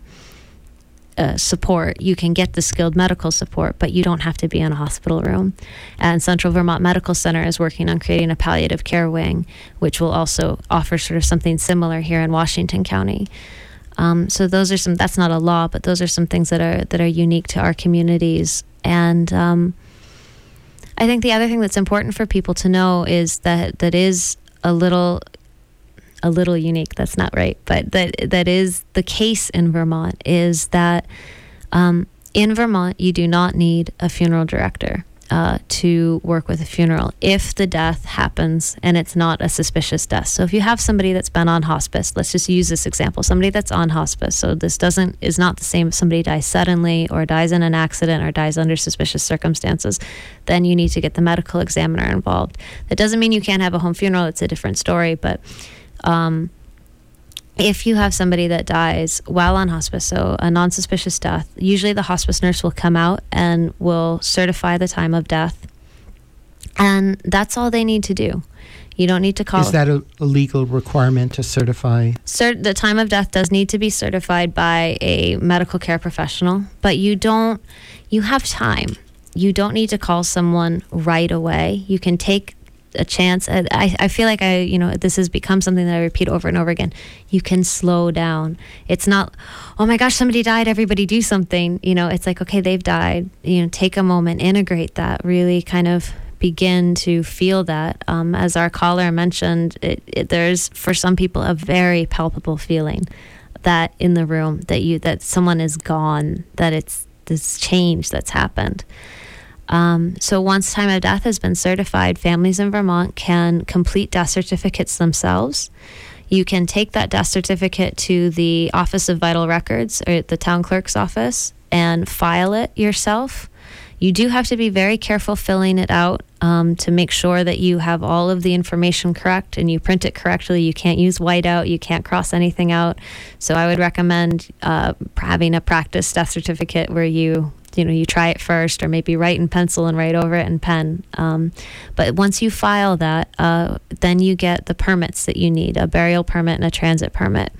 uh, support, you can get the skilled medical support, but you don't have to be in a hospital room. And Central Vermont Medical Center is working on creating a palliative care wing, which will also offer sort of something similar here in Washington County. Um, so those are some. That's not a law, but those are some things that are that are unique to our communities. And um, I think the other thing that's important for people to know is that that is a little a little unique. That's not right, but that that is the case in Vermont. Is that um, in Vermont you do not need a funeral director uh, to work with a funeral if the death happens and it's not a suspicious death. So if you have somebody that's been on hospice, let's just use this example: somebody that's on hospice. So this doesn't is not the same if somebody dies suddenly or dies in an accident or dies under suspicious circumstances. Then you need to get the medical examiner involved. That doesn't mean you can't have a home funeral. It's a different story, but um, if you have somebody that dies while on hospice, so a non suspicious death, usually the hospice nurse will come out and will certify the time of death. And that's all they need to do. You don't need to call. Is that a, a legal requirement to certify? Cert- the time of death does need to be certified by a medical care professional, but you don't, you have time. You don't need to call someone right away. You can take a chance. I, I feel like I, you know, this has become something that I repeat over and over again. You can slow down. It's not, oh my gosh, somebody died, everybody do something. You know, it's like, okay, they've died. You know, take a moment, integrate that, really kind of begin to feel that. Um, as our caller mentioned, it, it, there's for some people a very palpable feeling that in the room that you that someone is gone, that it's this change that's happened. Um, so once time of death has been certified, families in Vermont can complete death certificates themselves. You can take that death certificate to the Office of Vital Records or the town clerk's office and file it yourself. You do have to be very careful filling it out um, to make sure that you have all of the information correct and you print it correctly. You can't use whiteout, you can't cross anything out. So I would recommend uh, having a practice death certificate where you you know you try it first or maybe write in pencil and write over it in pen. Um, but once you file that uh, then you get the permits that you need a burial permit and a transit permit.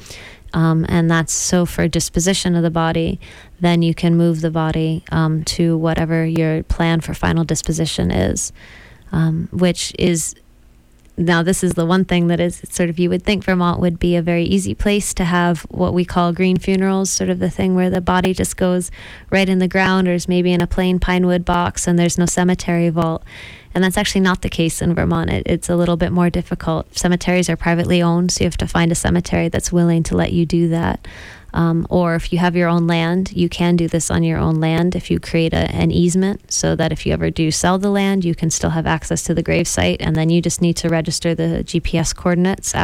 Um, and that's so for disposition of the body then you can move the body um, to whatever your plan for final disposition is um, which is now this is the one thing that is sort of you would think Vermont would be a very easy place to have what we call green funerals, sort of the thing where the body just goes right in the ground or is maybe in a plain pine wood box and there's no cemetery vault. And that's actually not the case in Vermont. It, it's a little bit more difficult. Cemeteries are privately owned, so you have to find a cemetery that's willing to let you do that. Um, or if you have your own land, you can do this on your own land if you create a, an easement so that if you ever do sell the land, you can still have access to the grave site. And then you just need to register the GPS coordinates.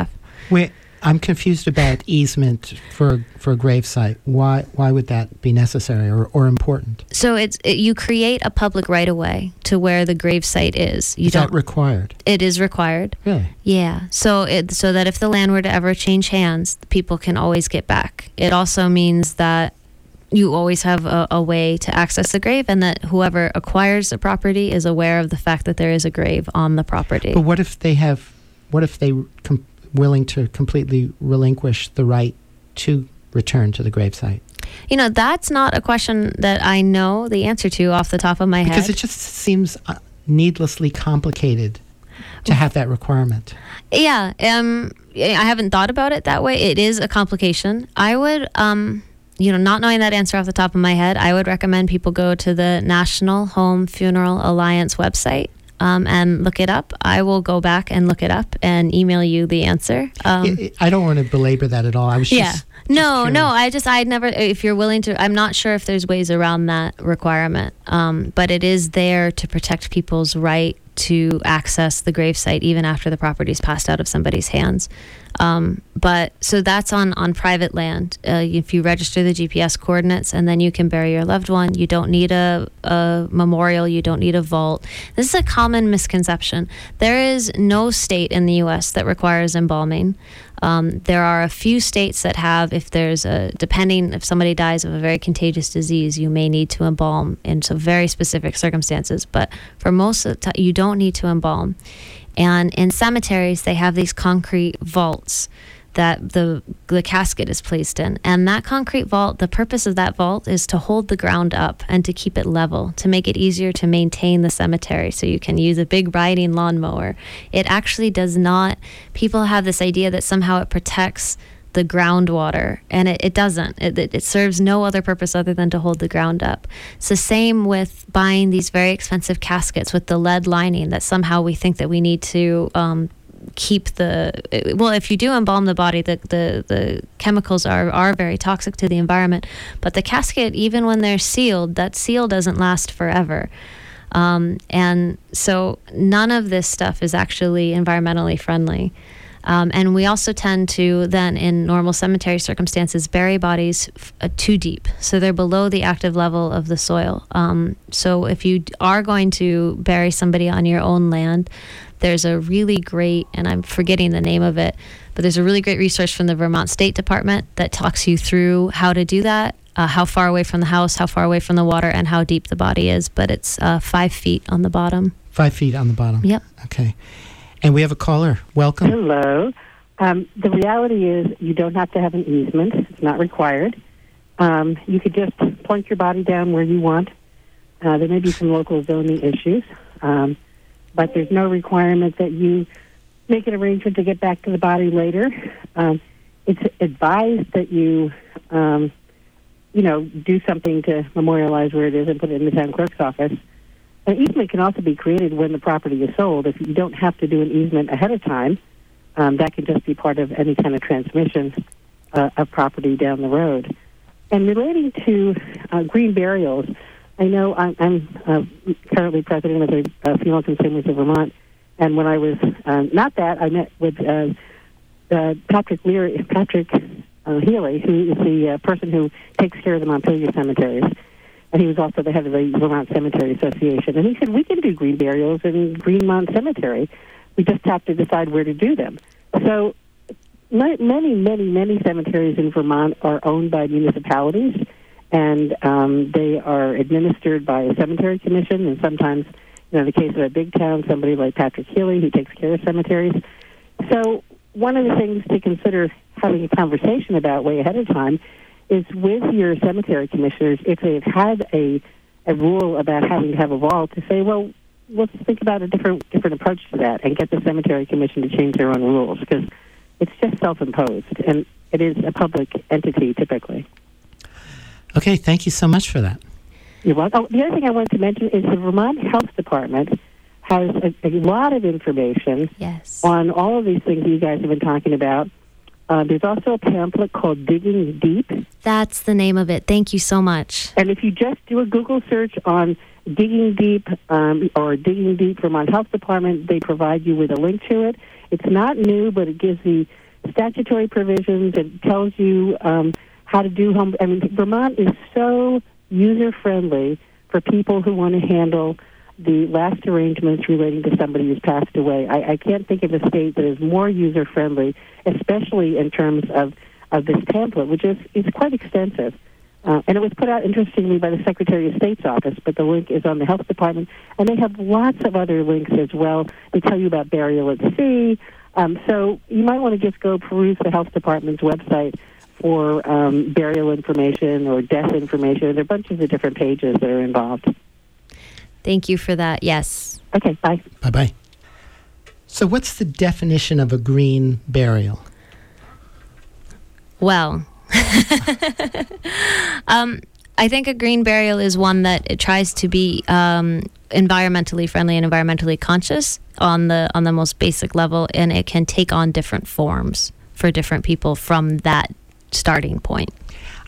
Wait, I'm confused about easement for for a grave site. Why why would that be necessary or, or important? So it's it, you create a public right of way to where the grave site is. You is don't that required? It is required. Really? Yeah. So it so that if the land were to ever change hands, people can always get back. It also means that you always have a, a, way to access the grave and that whoever acquires the property is aware of the fact that there is a grave on the property. But what if they have what if they com- willing to completely relinquish the right to return to the gravesite? You know, that's not a question that I know the answer to off the top of my because head. Because it just seems uh, needlessly complicated to have that requirement. Yeah, um, I haven't thought about it that way. It is a complication. I would, um, you know, not knowing that answer off the top of my head, I would recommend people go to the National Home Funeral Alliance website um, and look it up. I will go back and look it up and email you the answer. Um, I don't want to belabor that at all. I was just yeah. Just, no, just no. I just I'd never. If you're willing to, I'm not sure if there's ways around that requirement. Um, but it is there to protect people's right to access the gravesite even after the property is passed out of somebody's hands. Um, but so that's on on private land. Uh, if you register the GPS coordinates and then you can bury your loved one, you don't need a, a memorial. You don't need a vault. This is a common misconception. There is no state in the U.S. that requires embalming. Um, there are a few states that have, if there's a, depending if somebody dies of a very contagious disease, you may need to embalm in some very specific circumstances. But for most of the time, you don't need to embalm. And in cemeteries, they have these concrete vaults that the the casket is placed in. And that concrete vault, the purpose of that vault is to hold the ground up and to keep it level, to make it easier to maintain the cemetery so you can use a big riding lawnmower. It actually does not people have this idea that somehow it protects the groundwater, and it, it doesn't. It, it, it, serves no other purpose other than to hold the ground up. It's the same with buying these very expensive caskets with the lead lining that somehow we think that we need to um, keep the well if you do embalm the body the, the the chemicals are are very toxic to the environment but the casket even when they're sealed that seal doesn't last forever um, and so none of this stuff is actually environmentally friendly um, and we also tend to then, in normal cemetery circumstances, bury bodies f- uh, too deep. So they're below the active level of the soil. Um, so if you are going to bury somebody on your own land, there's a really great, and I'm forgetting the name of it, but there's a really great resource from the Vermont State Department that talks you through how to do that. Uh, how far away from the house, how far away from the water, and how deep the body is. But it's uh, five feet on the bottom. Five feet on the bottom. Yep. Okay. And we have a caller. Welcome. Hello. Um, the reality is you don't have to have an easement. It's not required. Um, you could just plunk your body down where you want. Uh, there may be some local zoning issues, um, but there's no requirement that you make an arrangement to get back to the body later. Um, it's advised that you, um, you know, do something to memorialize where it is and put it in the town clerk's office An easement can also be created when the property is sold. If you don't have to do an easement ahead of time, um, that can just be part of any kind of transmission uh, of property down the road. And relating to uh, green burials, I know I'm, I'm uh, currently president of the uh, Funeral Consumers of Vermont, and when I was uh, not that, I met with uh, uh, Patrick Leary, Patrick uh, Healy, who is the uh, person who takes care of the Montpelier cemeteries, and he was also the head of the Vermont Cemetery Association. And he said we can do green burials in Green Mount Cemetery. We just have to decide where to do them. So many, many, many cemeteries in Vermont are owned by municipalities, and um, they are administered by a cemetery commission. And sometimes, you know, in the case of a big town, somebody like Patrick Healy who takes care of cemeteries. So one of the things to consider having a conversation about way ahead of time is with your cemetery commissioners if they've had a a rule about having to have a wall to say, well, let's think about a different different approach to that and get the cemetery commission to change their own rules because it's just self-imposed and it is a public entity typically. Okay, thank you so much for that. You're welcome. Oh, the other thing I wanted to mention is the Vermont Health Department has a, a lot of information yes. on all of these things you guys have been talking about. Uh, there's also a pamphlet called Digging Deep. That's the name of it. Thank you so much. And if you just do a Google search on Digging Deep um, or Digging Deep Vermont Health Department, they provide you with a link to it. It's not new, but it gives the statutory provisions. It tells you um, how to do home. I mean, Vermont is so user friendly for people who want to handle the last arrangements relating to somebody who's passed away. I, I can't think of a state that is more user friendly, especially in terms of, of this pamphlet, which is, is quite extensive. Uh, and it was put out, interestingly, by the Secretary of State's office, but the link is on the Health Department. And they have lots of other links as well. They tell you about burial at sea. Um, so you might want to just go peruse the Health Department's website for um, burial information or death information. There are bunches of different pages that are involved. Thank you for that. Yes. Okay, bye. Bye bye. So, what's the definition of a green burial? Well, um, I think a green burial is one that it tries to be um, environmentally friendly and environmentally conscious on the on the most basic level, and it can take on different forms for different people from that starting point.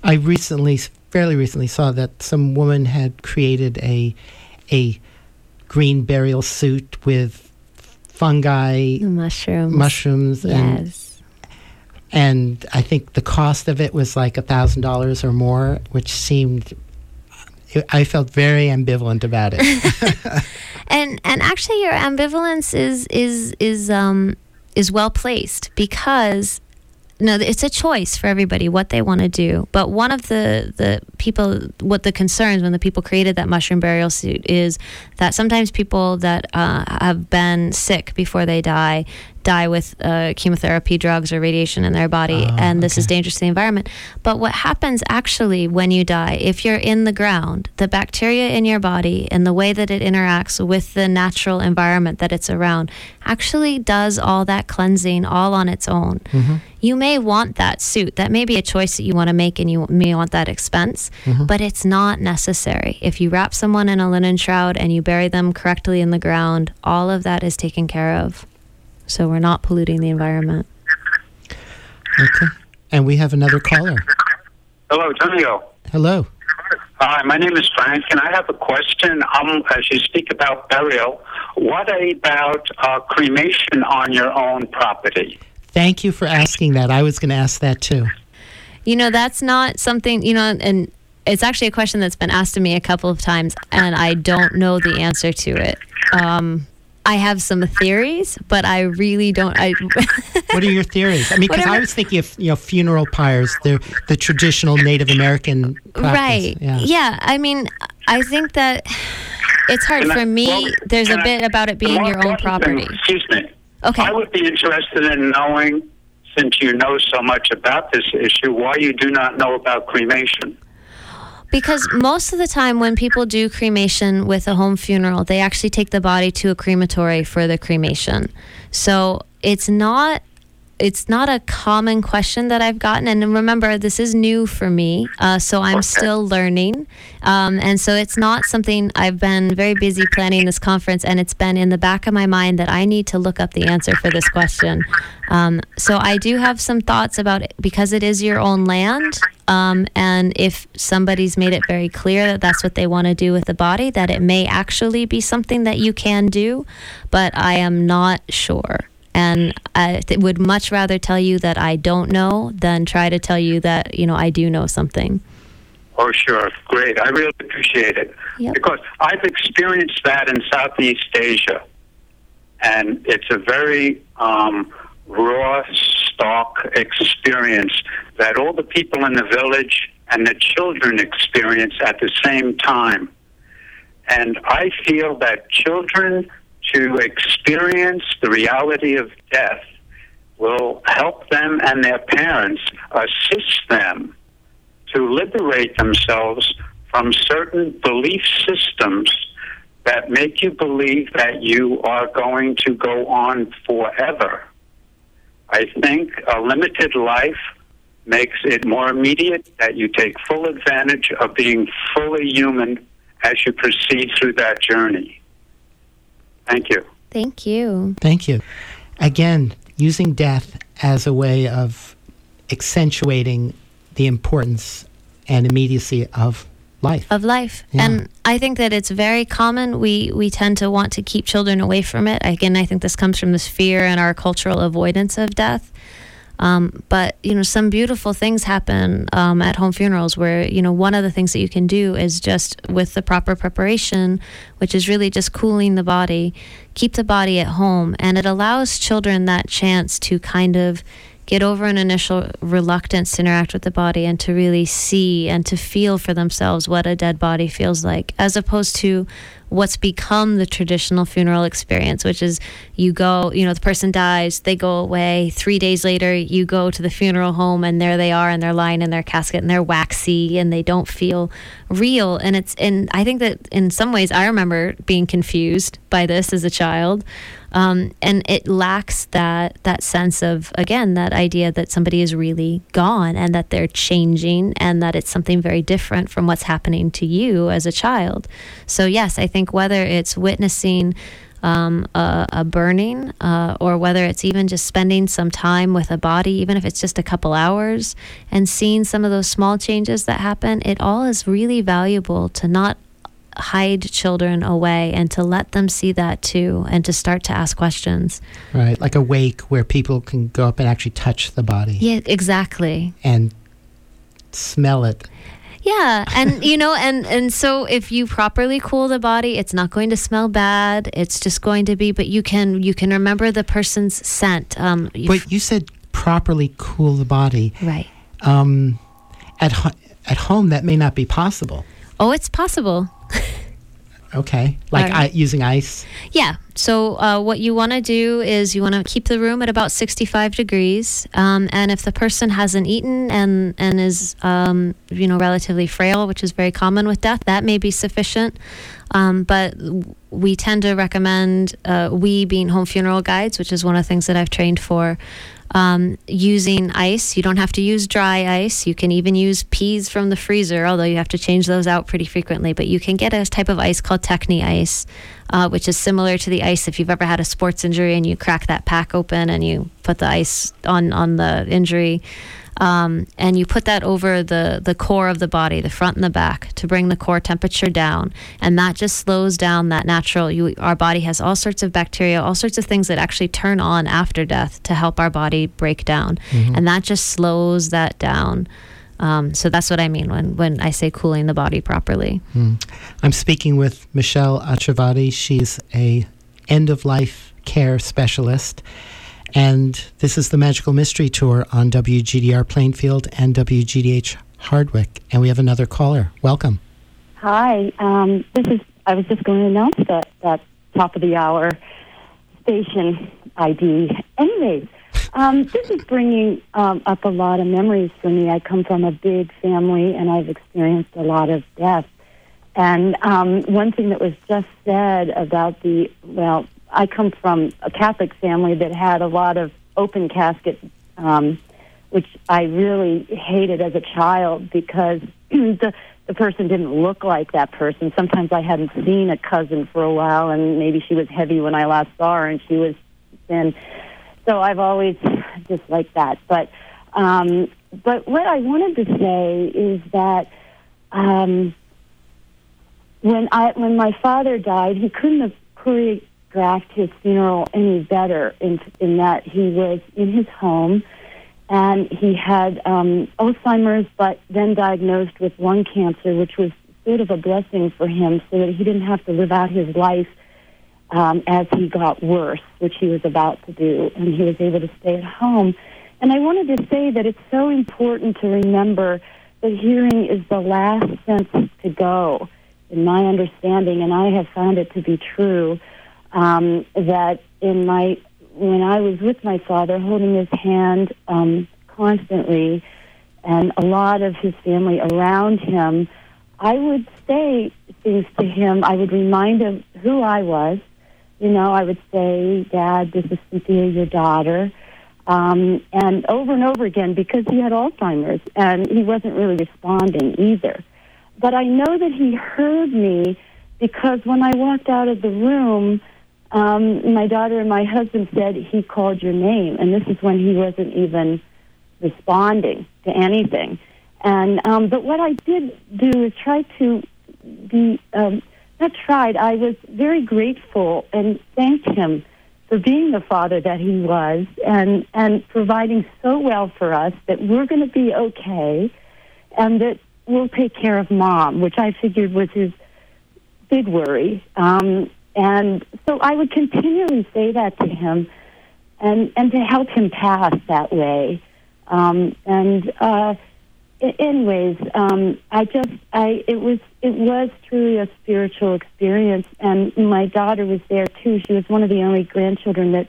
I recently, fairly recently, saw that some woman had created a a green burial suit with fungi, mushrooms, mushrooms, and yes. and I think the cost of it was like a thousand dollars or more, which seemed. I felt very ambivalent about it. and and actually, your ambivalence is is is um is well placed because no, it's a choice for everybody what they want to do. But one of the the people, what the concerns when the people created that mushroom burial suit is that sometimes people that uh, have been sick before they die die with uh, chemotherapy drugs or radiation in their body, Oh, and this is dangerous to the environment. But what happens actually when you die, if you're in the ground, the bacteria in your body and the way that it interacts with the natural environment that it's around actually does all that cleansing all on its own. Mm-hmm. You may want that suit. That may be a choice that you want to make, and you may want that expense, mm-hmm. but it's not necessary. If you wrap someone in a linen shroud and you bury them correctly in the ground, all of that is taken care of. So we're not polluting the environment. okay, and we have another caller. Hello, Tonio. Hello. Hi, my name is Frank, and I have a question. Um, as you speak about burial, what about uh, cremation on your own property? Thank you for asking that. I was going to ask that too. You know, that's not something, you know, and it's actually a question that's been asked of me a couple of times, and I don't know the answer to it. Um, I have some theories, but I really don't. I, What are your theories? I mean, because I was thinking of you know funeral pyres, the the traditional Native American practice. right. Yeah. Yeah. I mean, I think that it's hard Can I- for me. well, there's a bit about it being your own property. thing- excuse me. Okay. I would be interested in knowing, since you know so much about this issue, why you do not know about cremation. Because most of the time, when people do cremation with a home funeral, they actually take the body to a crematory for the cremation. So it's not it's not a common question that I've gotten. And remember, this is new for me, uh, so I'm still learning. Um, and so it's not something I've been very busy planning this conference, and it's been in the back of my mind that I need to look up the answer for this question. Um, so I do have some thoughts about it because it is your own land. Um, and if somebody's made it very clear that that's what they want to do with the body, that it may actually be something that you can do, but I am not sure. And I th- would much rather tell you that I don't know than try to tell you that, you know, I do know something. Oh, sure. Great. I really appreciate it. Yep. Because I've experienced that in Southeast Asia. And it's a very um, raw, stark experience that all the people in the village and the children experience at the same time. And I feel that children to experience the reality of death will help them and their parents assist them to liberate themselves from certain belief systems that make you believe that you are going to go on forever. I think a limited life makes it more immediate that you take full advantage of being fully human as you proceed through that journey. Thank you. Thank you. Thank you. Again, using death as a way of accentuating the importance and immediacy of life. of life Yeah. and i think that it's very common we we tend to want to keep children away from it again i think this comes from this fear and our cultural avoidance of death um, but you know some beautiful things happen um, at home funerals where you know one of the things that you can do is just with the proper preparation which is really just cooling the body keep the body at home. And it allows children that chance to kind of get over an initial reluctance to interact with the body and to really see and to feel for themselves what a dead body feels like, as opposed to what's become the traditional funeral experience, which is you go, you know, the person dies, they go away. Three days later, you go to the funeral home and there they are and they're lying in their casket and they're waxy and they don't feel real. And it's, and I think that in some ways, I remember being confused by this as a child. Um, and it lacks that that sense of again that idea that somebody is really gone and that they're changing and that it's something very different from what's happening to you as a child. So yes, I think whether it's witnessing um, a, a burning uh, or whether it's even just spending some time with a body, even if it's just a couple hours, and seeing some of those small changes that happen, it all is really valuable to not hide children away and to let them see that too and to start to ask questions. Right, like a wake where people can go up and actually touch the body Yeah, exactly. and smell it. Yeah, and you know, and and so if you properly cool the body, it's not going to smell bad. It's just going to be, but you can you can remember the person's scent. Um, But you said properly cool the body. right. Um, at ho- at home, that may not be possible. Oh, it's possible. Okay, like right. I, using ice. Yeah. So uh, what you want to do is you want to keep the room at about 65 degrees, um, and if the person hasn't eaten and and is um, you know relatively frail, which is very common with death, that may be sufficient. Um, but we tend to recommend uh, we being home funeral guides, which is one of the things that I've trained for. Um, using ice, you don't have to use dry ice. You can even use peas from the freezer, although you have to change those out pretty frequently. But you can get a type of ice called Techni ice, uh, which is similar to the ice if you've ever had a sports injury and you crack that pack open and you put the ice on on the injury. Um, and you put that over the, the core of the body, the front and the back, to bring the core temperature down. And that just slows down that natural. You, our body has all sorts of bacteria, all sorts of things that actually turn on after death to help our body break down. And that just slows that down. Um, so that's what I mean when, when I say cooling the body properly. I'm speaking with Michelle Acciavati. She's a end of life care specialist. And this is the Magical Mystery Tour on WGDR Plainfield and WGDH Hardwick. And we have another caller. Welcome. Hi, um, this is. I was just going to announce that that top of the hour station ID. Anyways, um, this is bringing um, up a lot of memories for me. I come from a big family, and I've experienced a lot of death. And um, one thing that was just said about the well, I come from a Catholic family that had a lot of open casket, um, which I really hated as a child because the the person didn't look like that person. Sometimes I hadn't seen a cousin for a while, and maybe she was heavy when I last saw her, and she was thin. So I've always disliked that. But um, but what I wanted to say is that um, when I when my father died, he couldn't have choreographed his funeral any better. In in that he was in his home, and he had um, Alzheimer's, but then diagnosed with lung cancer, which was sort of a blessing for him, so that he didn't have to live out his life um, as he got worse, which he was about to do, and he was able to stay at home. And I wanted to say that it's so important to remember that hearing is the last sense to go, in my understanding, and I have found it to be true. Um, that in my when I was with my father, holding his hand um, constantly, and a lot of his family around him, I would say things to him. I would remind him who I was. You know, I would say, "Dad, this is Cynthia, your daughter." um, and over and over again because he had Alzheimer's and he wasn't really responding either. But I know that he heard me because when I walked out of the room, um, my daughter and my husband said he called your name, and this is when he wasn't even responding to anything. And um, but what I did do is try to be um, not tried. I was very grateful and thanked him for being the father that he was and and providing so well for us that we're going to be okay and that we'll take care of mom which i figured was his big worry um and so i would continually say that to him and and to help him pass that way um and uh anyways, um, I just, I, it was, it was truly a spiritual experience, and my daughter was there too. She was one of the only grandchildren that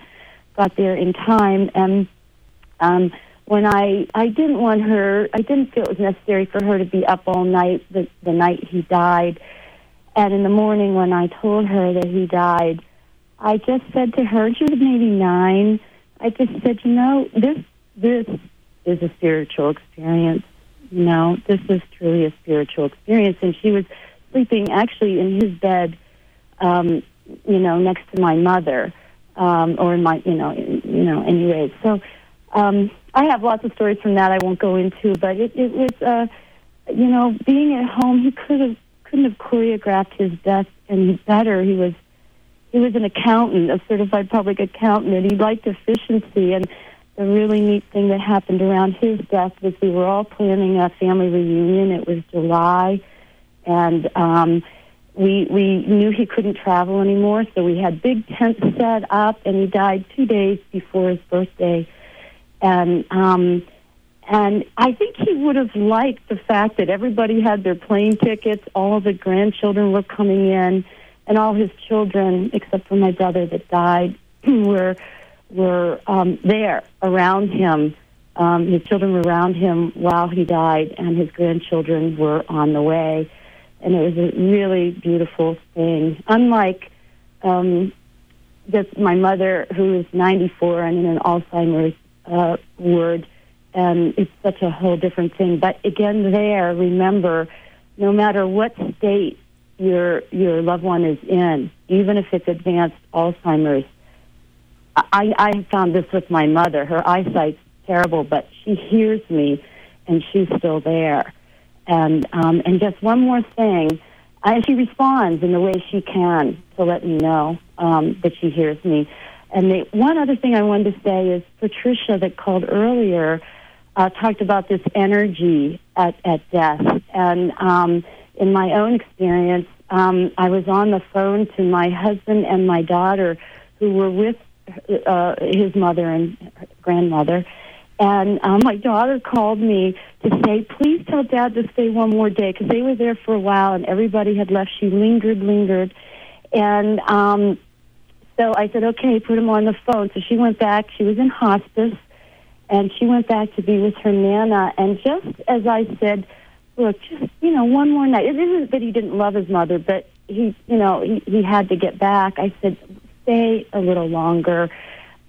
got there in time, and um, when I, I didn't want her, I didn't feel it was necessary for her to be up all night the, the night he died, and in the morning when I told her that he died, I just said to her, she was maybe nine. I just said, you know, this, this is a spiritual experience know, this was truly a spiritual experience. And she was sleeping actually in his bed, um, you know, next to my mother, um, or in my, you know, in, you know, anyways. So um, I have lots of stories from that I won't go into, but it, it was, uh, you know, being at home, he could have couldn't have choreographed his death any better. He was he was an accountant, a certified public accountant, and he liked efficiency and the really neat thing that happened around his death was we were all planning a family reunion. It was July, and um, we we knew he couldn't travel anymore, so we had big tents set up, and he died two days before his birthday, and. um and I think he would have liked the fact that everybody had their plane tickets, all the grandchildren were coming in, and all his children, except for my brother that died, were were um, there around him. Um, his children were around him while he died, and his grandchildren were on the way. And it was a really beautiful thing. Unlike um, just my mother, who is 94 and in an Alzheimer's uh, ward, and it's such a whole different thing. But again, there, remember, no matter what state your your loved one is in, even if it's advanced Alzheimer's, I, I found this with my mother. Her eyesight's terrible, but she hears me, and she's still there. And um, and just one more thing, and she responds in the way she can to let me know um, that she hears me. And the one other thing I wanted to say is Patricia that called earlier uh, talked about this energy at, at death. And um, in my own experience, um, I was on the phone to my husband and my daughter who were with uh, his mother and grandmother. And um, my daughter called me to say, please tell Dad to stay one more day because they were there for a while and everybody had left. She lingered, lingered. And um, so I said, okay, put him on the phone. So she went back. She was in hospice and she went back to be with her Nana. And just as I said, look, just, you know, one more night. It isn't that he didn't love his mother, but he, you know, he, he had to get back. I said, stay a little longer.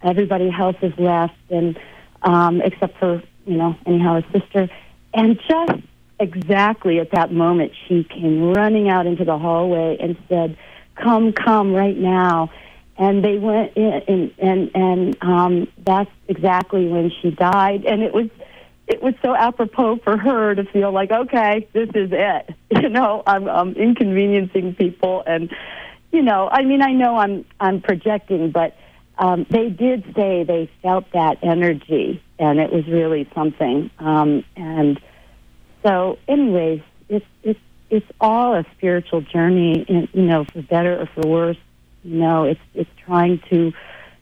everybody else has left, and um, except for you know anyhow his sister, and just exactly at that moment she came running out into the hallway and said, "Come, come right now." And they went in, and and and um, that's exactly when she died, and it was it was so apropos for her to feel like, okay, this is it. You know, I'm, I'm inconveniencing people, and you know, I mean, I know I'm I'm projecting, but um, they did say they felt that energy, and it was really something. Um, and so, anyways, it's it's it's all a spiritual journey, and you know, for better or for worse. You know, it's it's trying to.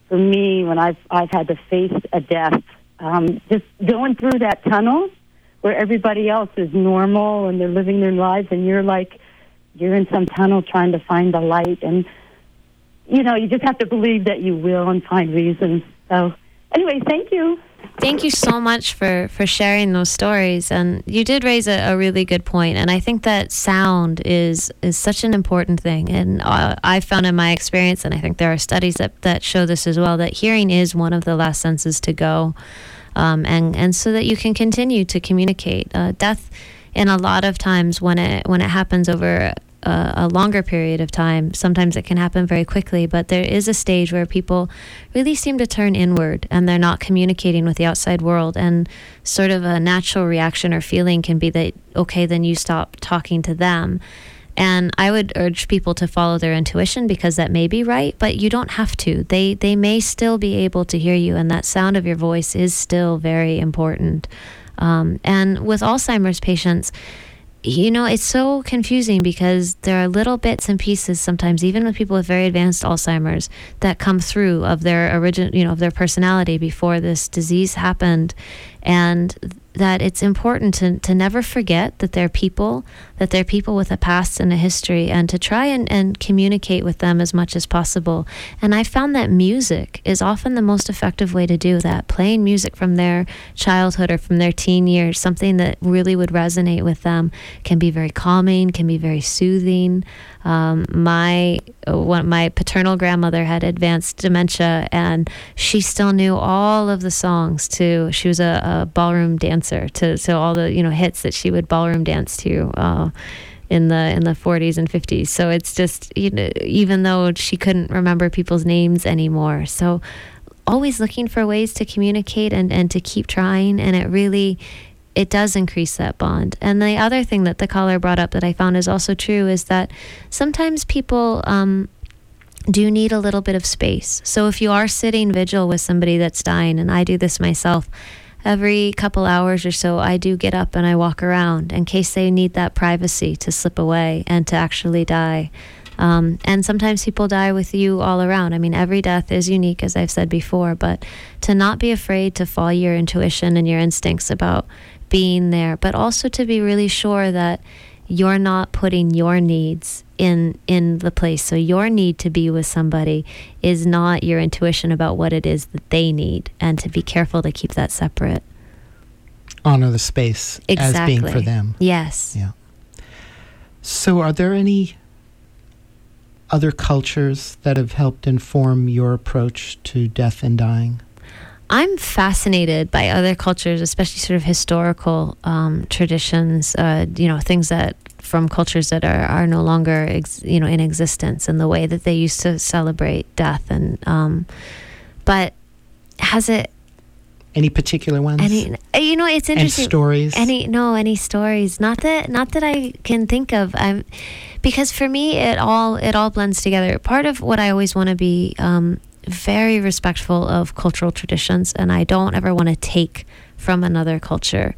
For me, when I've I've had to face a death um, just going through that tunnel where everybody else is normal and they're living their lives, and you're like, you're in some tunnel trying to find the light. And, you know, you just have to believe that you will and find reasons. So, anyway, thank you. Thank you so much for, for sharing those stories. And you did raise a, a really good point. And I think that sound is is such an important thing. And uh, I found in my experience, and I think there are studies that, that show this as well, that hearing is one of the last senses to go. Um, and, and so that you can continue to communicate. Uh, death, in a lot of times when it when it happens over a, a, longer period of time. Sometimes it can happen very quickly, but there is a stage where people really seem to turn inward and they're not communicating with the outside world. And sort of a natural reaction or feeling can be that, okay, then you stop talking to them. And I would urge people to follow their intuition because that may be right, but you don't have to. They they may still be able to hear you, and that sound of your voice is still very important. Um, and with Alzheimer's patients, you know, it's so confusing because there are little bits and pieces sometimes, even with people with very advanced Alzheimer's, that come through of their origin, you know, of their personality before this disease happened, and that it's important to, to never forget that they're people, that they're people with a past and a history, and to try and, and communicate with them as much as possible. And I found that music is often the most effective way to do that. Playing music from their childhood or from their teen years, something that really would resonate with them, can be very calming, can be very soothing. Um, my one, my paternal grandmother had advanced dementia, and she still knew all of the songs. To she was a, a ballroom dancer to to all the you know hits that she would ballroom dance to. Uh, in the in the 40s and 50s. So it's just you know even though she couldn't remember people's names anymore. So always looking for ways to communicate and and to keep trying and it really it does increase that bond. And the other thing that the caller brought up that I found is also true is that sometimes people um, do need a little bit of space. So if you are sitting vigil with somebody that's dying, and I do this myself, every couple hours or so, I do get up and I walk around in case they need that privacy to slip away and to actually die. Um, and sometimes people die with you all around. I mean, every death is unique, as I've said before, but to not be afraid to follow your intuition and your instincts about being there, but also to be really sure that you're not putting your needs in in the place. So your need to be with somebody is not your intuition about what it is that they need, and to be careful to keep that separate. Honor the space exactly. as being for them. Yes. Yeah. So, are there any other cultures that have helped inform your approach to death and dying? I'm fascinated by other cultures, especially sort of historical um, traditions. Uh, you know, things that from cultures that are, are no longer ex, you know in existence, and the way that they used to celebrate death. And um, but has it any particular ones? Any, you know, it's interesting. Any stories? Any no, any stories? Not that, not that I can think of. I'm because for me, it all it all blends together. Part of what I always want to be um, very respectful of cultural traditions, and I don't ever want to take from another culture.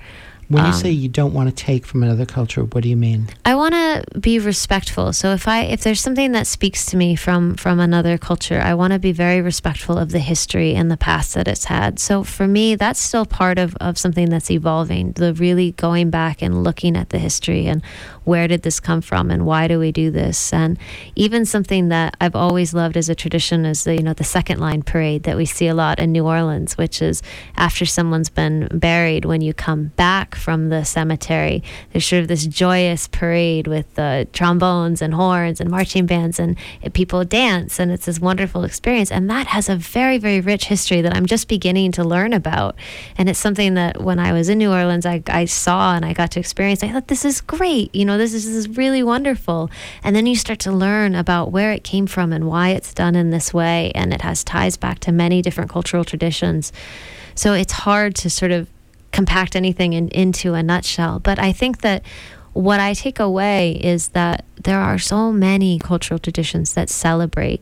When you um, say you don't want to take from another culture, what do you mean? I want to be respectful. So if I if there's something that speaks to me from from another culture, I want to be very respectful of the history and the past that it's had. So for me, that's still part of of something that's evolving. The really going back and looking at the history and where did this come from and why do we do this? And even something that I've always loved as a tradition is the you know the second line parade that we see a lot in New Orleans, which is after someone's been buried when you come back from the cemetery. There's sort of this joyous parade with uh, trombones and horns and marching bands, and people dance, and it's this wonderful experience. And that has a very, very rich history that I'm just beginning to learn about. And it's something that when I was in New Orleans, I, I saw and I got to experience. I thought, this is great. You know, this is, this is really wonderful. And then you start to learn about where it came from and why it's done in this way. And it has ties back to many different cultural traditions. So it's hard to sort of compact anything in, into a nutshell. But I think that what I take away is that there are so many cultural traditions that celebrate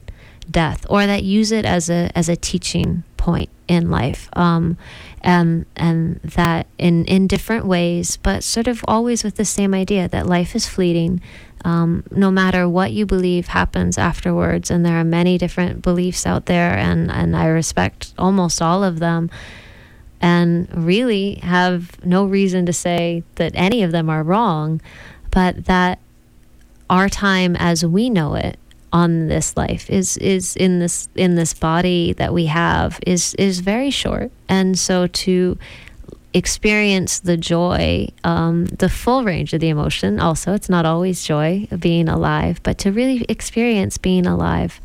death or that use it as a as a teaching point in life. Um, and and that in in different ways, but sort of always with the same idea that life is fleeting. Um, no matter what you believe happens afterwards, and there are many different beliefs out there, and and I respect almost all of them and really have no reason to say that any of them are wrong, but that our time as we know it on this life is is in this in this body that we have is is very short, and so to experience the joy, um, the full range of the emotion. Also, it's not always joy of being alive, but to really experience being alive.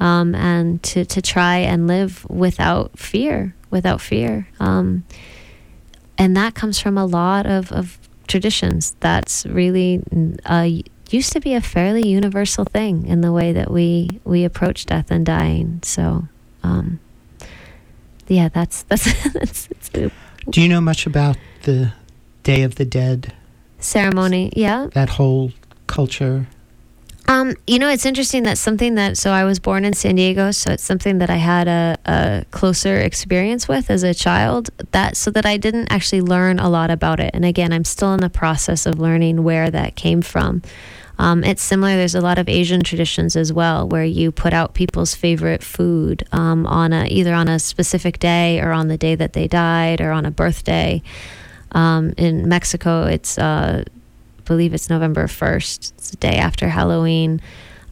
Um, and to, to try and live without fear without fear. Um, and that comes from a lot of, of traditions. That's really uh, used to be a fairly universal thing in the way that we we approach death and dying. So, um, yeah, that's that's, that's, that's Do you know much about the Day of the Dead ceremony? Yeah, that whole culture. Um, you know, it's interesting that something that so I was born in San Diego, so it's something that I had a, a closer experience with as a child. That so that I didn't actually learn a lot about it. And again, I'm still in the process of learning where that came from. Um, it's similar. There's a lot of Asian traditions as well, where you put out people's favorite food um, on a either on a specific day or on the day that they died or on a birthday. Um, in Mexico, it's uh, believe it's November 1st. It's the day after Halloween.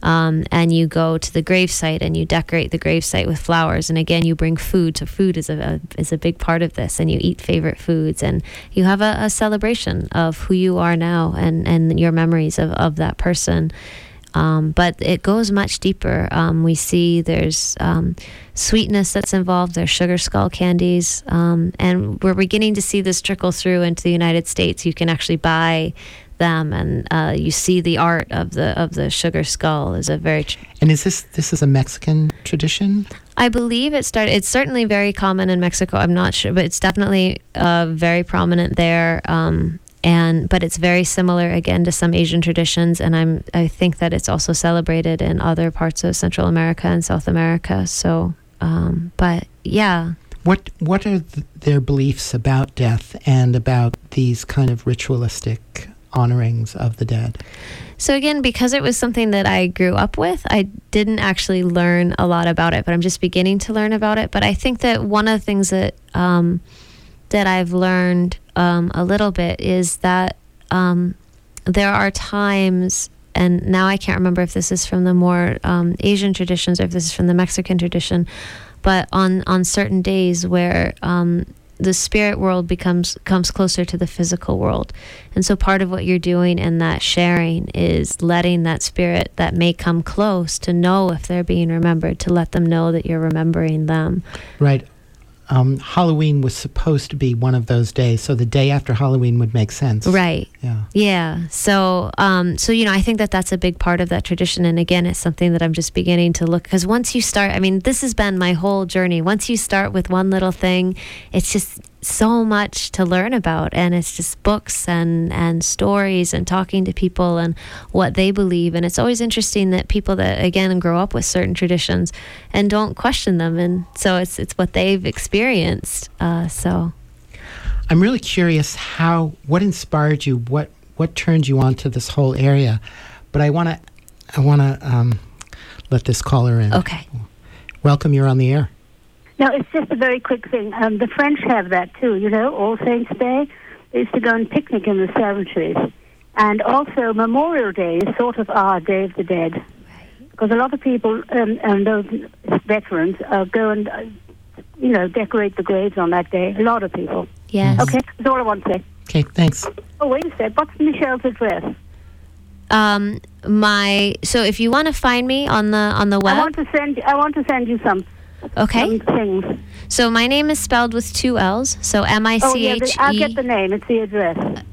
Um, and you go to the gravesite and you decorate the gravesite with flowers. And again, you bring food. So food is a, a is a big part of this. And you eat favorite foods, and you have a, a celebration of who you are now and and your memories of of that person. Um, but it goes much deeper. Um, we see there's um, sweetness that's involved. There's sugar skull candies, um, and we're beginning to see this trickle through into the United States. You can actually buy them, and uh, you see the art of the of the sugar skull is a very. Tr- and is this this is a Mexican tradition? I believe it started. It's certainly very common in Mexico. I'm not sure, but it's definitely uh, very prominent there. Um, and but it's very similar again to some Asian traditions, and I'm I think that it's also celebrated in other parts of Central America and South America. So, um, but yeah. What what are th- their beliefs about death and about these kind of ritualistic honorings of the dead? So again, because it was something that I grew up with, I didn't actually learn a lot about it, but I'm just beginning to learn about it. But I think that one of the things that um, that I've learned um, a little bit is that um, there are times, and now I can't remember if this is from the more um, Asian traditions or if this is from the Mexican tradition, but on on certain days where um, the spirit world becomes comes closer to the physical world. And so part of what you're doing in that sharing is letting that spirit that may come close to know if they're being remembered, to let them know that you're remembering them. Right um, Halloween was supposed to be one of those days, so the day after Halloween would make sense. Right. Yeah. Yeah. So, um, so you know, I think that that's a big part of that tradition, and again, it's something that I'm just beginning to look because once you start, I mean, this has been my whole journey. Once you start with one little thing, it's just so much to learn about and it's just books and and stories and talking to people and what they believe. And it's always interesting that people that again grow up with certain traditions and don't question them. And so it's it's what they've experienced. Uh, so I'm really curious how what inspired you what what turned you on to this whole area? But I want to I want to um, let this caller in. Okay. Welcome you're on the air no, it's just a very quick thing. Um, the French have that too, you know, All Saints Day. They used to go and picnic in the cemeteries. And also, Memorial Day is sort of our Day of the Dead. Because a lot of people, um, and those veterans, uh, go and, uh, you know, decorate the graves on that day. A lot of people. Yes. Okay, that's all I want to say. Okay, thanks. Oh, wait a sec. What's Michelle's address? Um, my so if you want to find me on the on the web, I want to send. I want to send you some. Okay. Some things. So my name is spelled with two L's. So M I Oh yeah, I'll E. get the name. It's the address.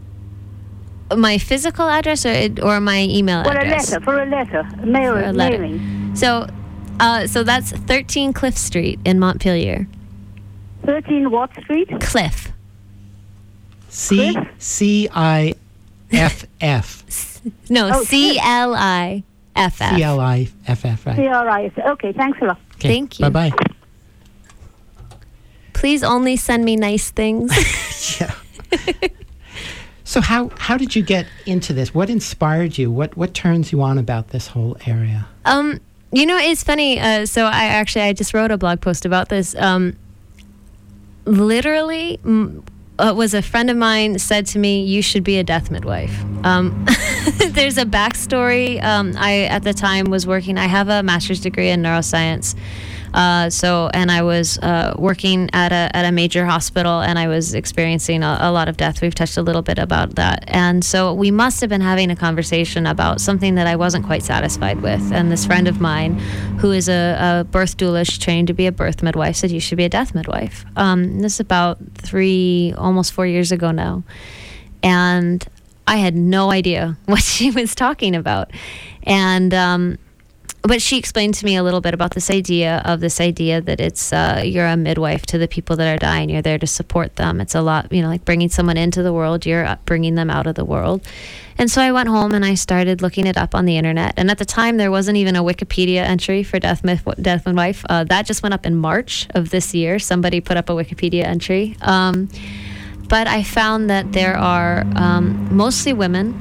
My physical address or or my email For a address. letter. For a letter. Mail, For a letter. mailing. So, uh, so that's 13 Cliff Street in Montpelier. Thirteen Watt Street. Cliff. C C I F F. No, Oh, C L I F F. C L I F F, right? C R I S. Okay, thanks a lot. Okay, Thank you. Bye bye. Please only send me nice things. yeah. So how how did you get into this? What inspired you? What what turns you on about this whole area? Um, you know, it's funny. Uh, so I actually I just wrote a blog post about this. Um, literally, m- uh, was a friend of mine said to me, "You should be a death midwife." Um, there's a backstory. Um, I at the time was working. I have a master's degree in neuroscience. Uh, so, and I was uh, working at a, at a major hospital and I was experiencing a, a lot of death. We've touched a little bit about that. And so we must have been having a conversation about something that I wasn't quite satisfied with. And this friend of mine, who is a, a birth doula, she's trained to be a birth midwife, said, You should be a death midwife. Um, this is about three, almost four years ago now. And I had no idea what she was talking about. And, um, but she explained to me a little bit about this idea of this idea that it's uh, you're a midwife to the people that are dying. You're there to support them. It's a lot, you know, like bringing someone into the world. You're uh, bringing them out of the world. And so I went home and I started looking it up on the internet. And at the time, there wasn't even a Wikipedia entry for Death, Mif- Death Midwife. Uh, that just went up in March of this year. Somebody put up a Wikipedia entry. Um, but I found that there are um, mostly women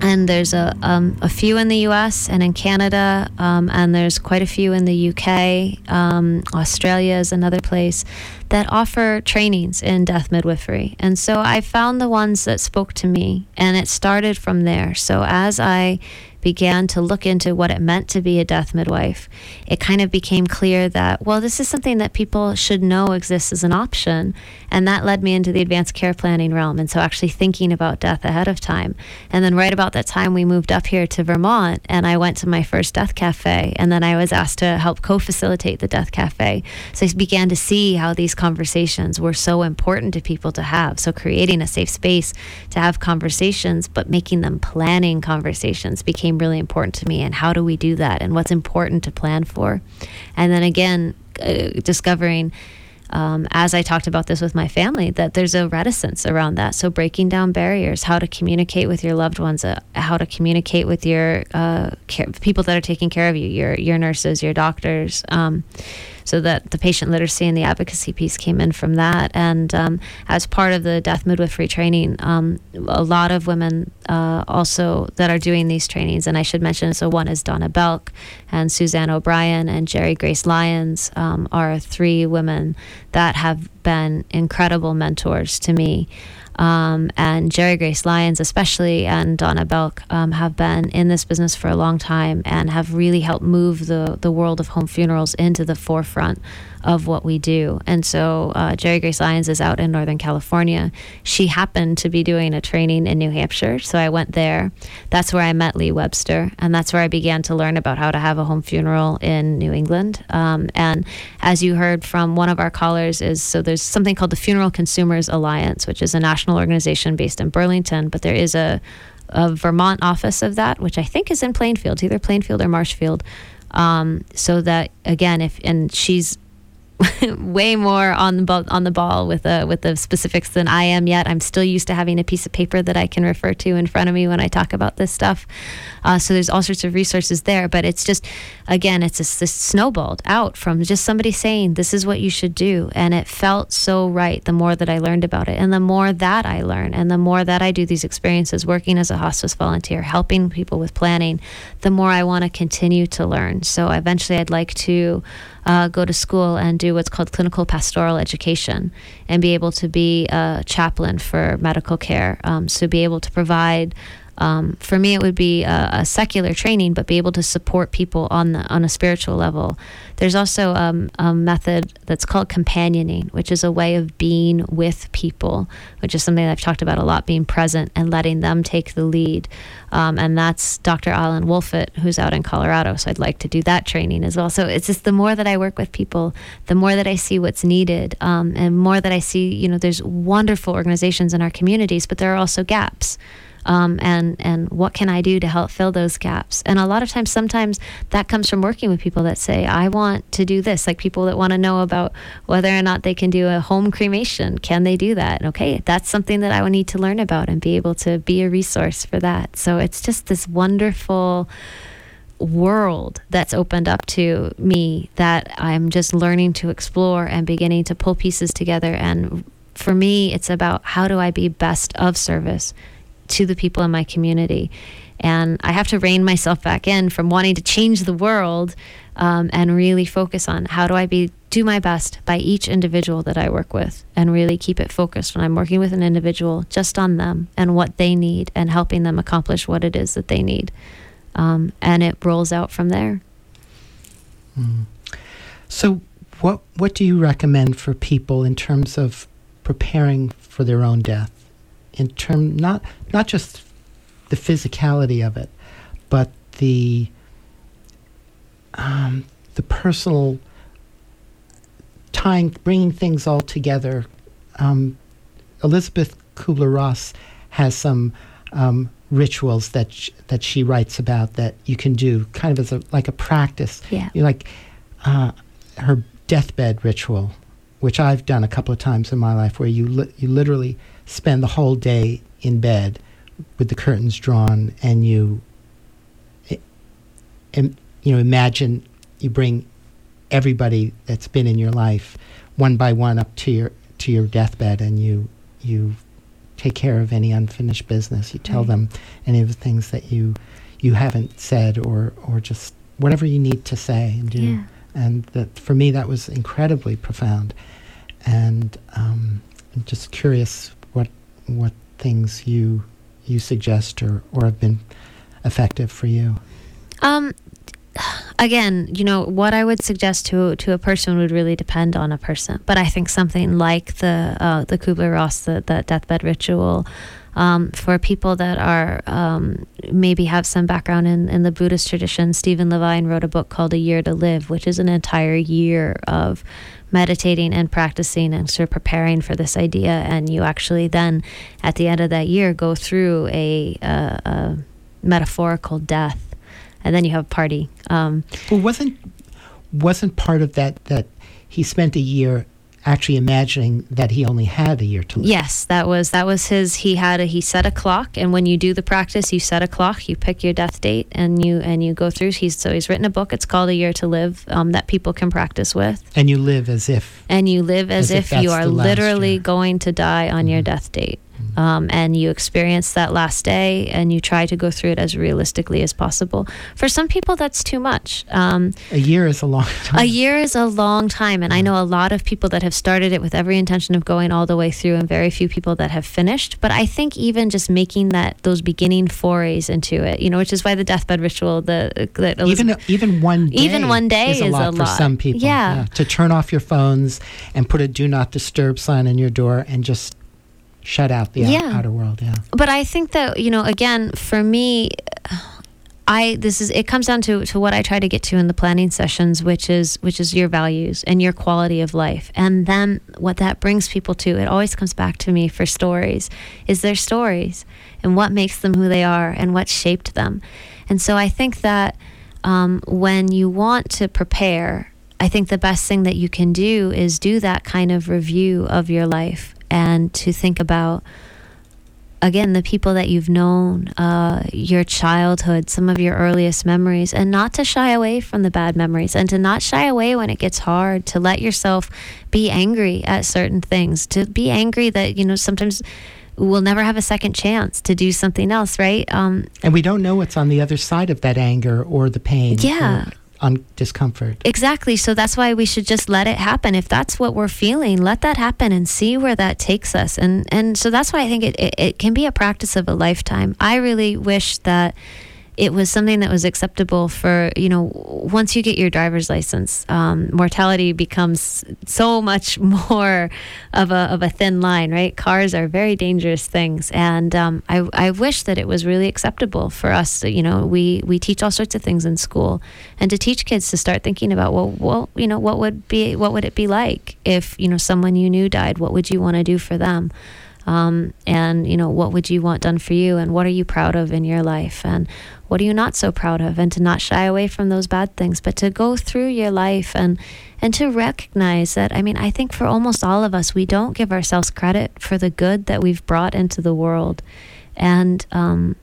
and there's a, um, a few in the US and in Canada, um, and there's quite a few in the UK. Um, Australia is another place that offer trainings in death midwifery. And so I found the ones that spoke to me, and it started from there. So as I began to look into what it meant to be a death midwife, it kind of became clear that, well, this is something that people should know exists as an option. And that led me into the advanced care planning realm. And so actually thinking about death ahead of time. And then right about that time, we moved up here to Vermont and I went to my first death cafe. And then I was asked to help co facilitate the death cafe. So I began to see how these conversations were so important to people to have. So creating a safe space to have conversations, but making them planning conversations became really important to me. And how do we do that? And what's important to plan for? And then again, uh, discovering um, as I talked about this with my family, that there's a reticence around that. So breaking down barriers, how to communicate with your loved ones, uh, how to communicate with your uh, care, people that are taking care of you, your your nurses, your doctors. Um, so that the patient literacy and the advocacy piece came in from that. And um, as part of the death midwifery training, um, a lot of women uh, also that are doing these trainings, and I should mention, so one is Donna Belk and Suzanne O'Brien and Jerrigrace Lyons um, are three women that have been incredible mentors to me. Um, and Jerrigrace Lyons, especially, and Donna Belk um, have been in this business for a long time and have really helped move the, the world of home funerals into the forefront of what we do. And so uh, Jerrigrace Lyons is out in Northern California. She happened to be doing a training in New Hampshire, so I went there. That's where I met Lee Webster, and that's where I began to learn about how to have a home funeral in New England. Um, and as you heard from one of our callers, is so there's something called the Funeral Consumers Alliance, which is a national organization based in Burlington, but there is a a Vermont office of that, which I think is in Plainfield, either Plainfield or Marshfield. Um, so that again, if and she's way more on the ball, on the ball with the with the specifics than I am yet. I'm still used to having a piece of paper that I can refer to in front of me when I talk about this stuff. Uh, so there's all sorts of resources there, but it's just again, it's just this snowballed out from just somebody saying this is what you should do, and it felt so right. The more that I learned about it, and the more that I learn, and the more that I do these experiences, working as a hospice volunteer, helping people with planning, the more I want to continue to learn. So eventually, I'd like to uh, go to school and do what's called clinical pastoral education and be able to be a chaplain for medical care. Um, so be able to provide Um, for me, it would be a, a, secular training, but be able to support people on the on a spiritual level. There's also um, a method that's called companioning, which is a way of being with people, which is something I've talked about a lot, being present and letting them take the lead. Um, and that's Dr. Alan Wolfelt, who's out in Colorado. So I'd like to do that training as well. So it's just the more that I work with people, the more that I see what's needed, um, and more that I see, you know, there's wonderful organizations in our communities, but there are also gaps um, and and what can I do to help fill those gaps? And a lot of times, sometimes that comes from working with people that say, I want to do this, like people that want to know about whether or not they can do a home cremation. Can they do that? Okay, that's something that I would need to learn about and be able to be a resource for that. So it's just this wonderful world that's opened up to me that I'm just learning to explore and beginning to pull pieces together. And for me, it's about how do I be best of service to the people in my community. And I have to rein myself back in from wanting to change the world um, and really focus on how do I be do my best by each individual that I work with and really keep it focused when I'm working with an individual just on them and what they need and helping them accomplish what it is that they need. Um, and it rolls out from there. Mm. So, what what do you recommend for people in terms of preparing for their own death? in term not not just the physicality of it, but the um, the personal tying, bringing things all together. Um, Elisabeth Kubler Ross has some um, rituals that sh- that she writes about that you can do, kind of as a like a practice. Yeah, you like uh, her deathbed ritual, which I've done a couple of times in my life, where you li- you literally spend the whole day in bed with the curtains drawn and you and you know imagine you bring everybody that's been in your life one by one up to your to your deathbed and you you take care of any unfinished business you tell right. them any of the things that you you haven't said or or just whatever you need to say and do yeah. and that for me that was incredibly profound and um, I'm just curious what things you you suggest or, or have been effective for you? Um, again, you know, what I would suggest to to a person would really depend on a person. But I think something like the uh, the Kubler Ross, the, the deathbed ritual, um, for people that are um, maybe have some background in, in the Buddhist tradition, Stephen Levine wrote a book called A Year to Live, which is an entire year of meditating and practicing and sort of preparing for this idea. And you actually then, at the end of that year, go through a, a, a metaphorical death, and then you have a party. Um, well, wasn't wasn't part of that that he spent a year actually imagining that he only had a year to live. Yes, that was that was his. He had a, he set a clock, and when you do the practice, you set a clock. You pick your death date, and you and you go through. He's so he's written a book. It's called A Year to Live um, that people can practice with. And you live as if. And you live as, as if, if you are literally going to die on mm-hmm. your death date um, and you experience that last day and you try to go through it as realistically as possible. For some people, that's too much. Um, a year is a long time. A year is a long time. And I know a lot of people that have started it with every intention of going all the way through, and very few people that have finished. But I think even just making that, those beginning forays into it, you know, which is why the deathbed ritual, the, the even, even one day. Even one day is a lot, a lot. for some people. Yeah. yeah. To turn off your phones and put a do not disturb sign in your door and just shut out the yeah. outer world. Yeah. But I think that you know, again, for me. I this is it comes down to to what I try to get to in the planning sessions, which is which is your values and your quality of life, and then what that brings people to. It always comes back to me for stories, is their stories and what makes them who they are and what shaped them, and so I think that um, when you want to prepare, I think the best thing that you can do is do that kind of review of your life and to think about again the people that you've known uh, your childhood some of your earliest memories and not to shy away from the bad memories and to not shy away when it gets hard to let yourself be angry at certain things to be angry that you know sometimes we'll never have a second chance to do something else right? Um, and we don't know what's on the other side of that anger or the pain yeah on discomfort. Exactly. So that's why we should just let it happen. If that's what we're feeling, let that happen and see where that takes us. And and so that's why I think it, it, it can be a practice of a lifetime. I really wish that it was something that was acceptable for you know once you get your driver's license um, mortality becomes so much more of a, of a thin line right? Cars are very dangerous things. And um, I, I wish that it was really acceptable for us you know we we teach all sorts of things in school and to teach kids to start thinking about well well you know what would be what would it be like if you know someone you knew died? What would you want to do for them um, and you know what would you want done for you? And what are you proud of in your life? And what are you not so proud of? And to not shy away from those bad things but to go through your life and and to recognize that i mean i think for almost all of us we don't give ourselves credit for the good that we've brought into the world. And um,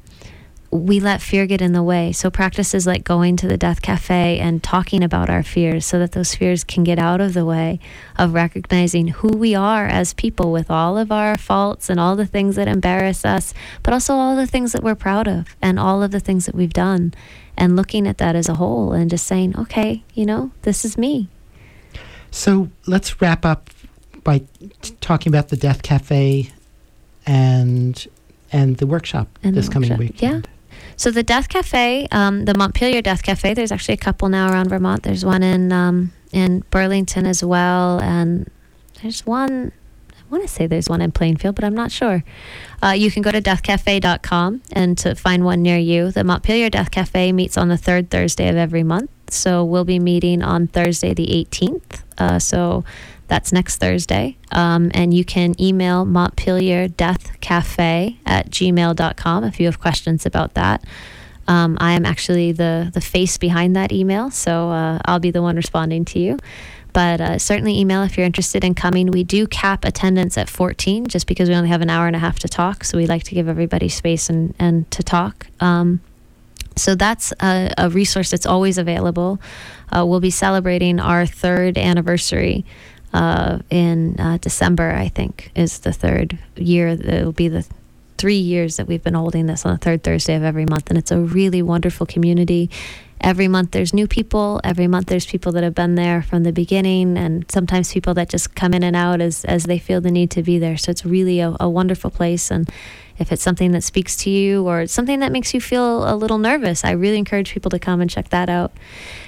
we let fear get in the way. So practices like going to the death cafe and talking about our fears so that those fears can get out of the way of recognizing who we are as people with all of our faults and all the things that embarrass us, but also all the things that we're proud of and all of the things that we've done and looking at that as a whole and just saying, okay, you know, this is me. So let's wrap up by t- talking about the Death Cafe and and the workshop And the this coming workshop, week. yeah. So the Death Cafe, um, the Montpelier Death Cafe. There's actually a couple now around Vermont. There's one in um, in Burlington as well, and there's one. I want to say there's one in Plainfield, but I'm not sure. Uh, you can go to deathcafe.com and to find one near you. The Montpelier Death Cafe meets on the third Thursday of every month. So we'll be meeting on Thursday the 18th. Uh, so that's next Thursday. Um, and you can email Montpelier Death Cafe at gmail.com if you have questions about that. Um, I am actually the, the face behind that email, so uh, I'll be the one responding to you. But uh, certainly email if you're interested in coming. We do cap attendance at 14 just because we only have an hour and a half to talk. So we like to give everybody space and, and to talk. Um, so that's a, a, resource that's always available. Uh, we'll be celebrating our third anniversary uh, in uh, December, I think, is the third year. It will be the three years that we've been holding this on the third Thursday of every month. And it's a really wonderful community. Every month there's new people. Every month there's people that have been there from the beginning, and sometimes people that just come in and out as, as they feel the need to be there. So it's really a, a wonderful place. And if it's something that speaks to you or something that makes you feel a little nervous, I really encourage people to come and check that out.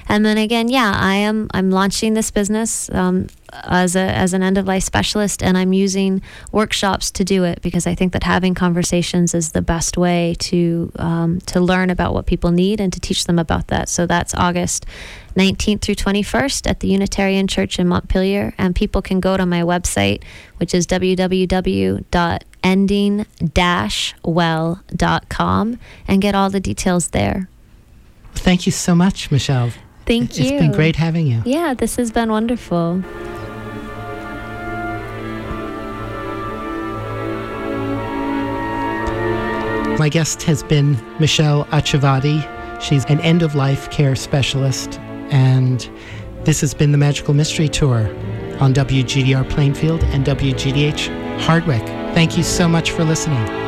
And then again, yeah, I am I'm launching this business um, as a as an end of life specialist, and I'm using workshops to do it because I think that having conversations is the best way to um, to learn about what people need and to teach them about that. So that's August 19th through 21st at the Unitarian Church in Montpelier, and people can go to my website, which is www.ending-well.com, and get all the details there. Thank you so much, Michelle. Thank it's you. It's been great having you. Yeah, this has been wonderful. My guest has been Michelle Acciavati. She's an end of life care specialist, and this has been the Magical Mystery Tour on WGDR Plainfield and WGDH Hardwick. Thank you so much for listening.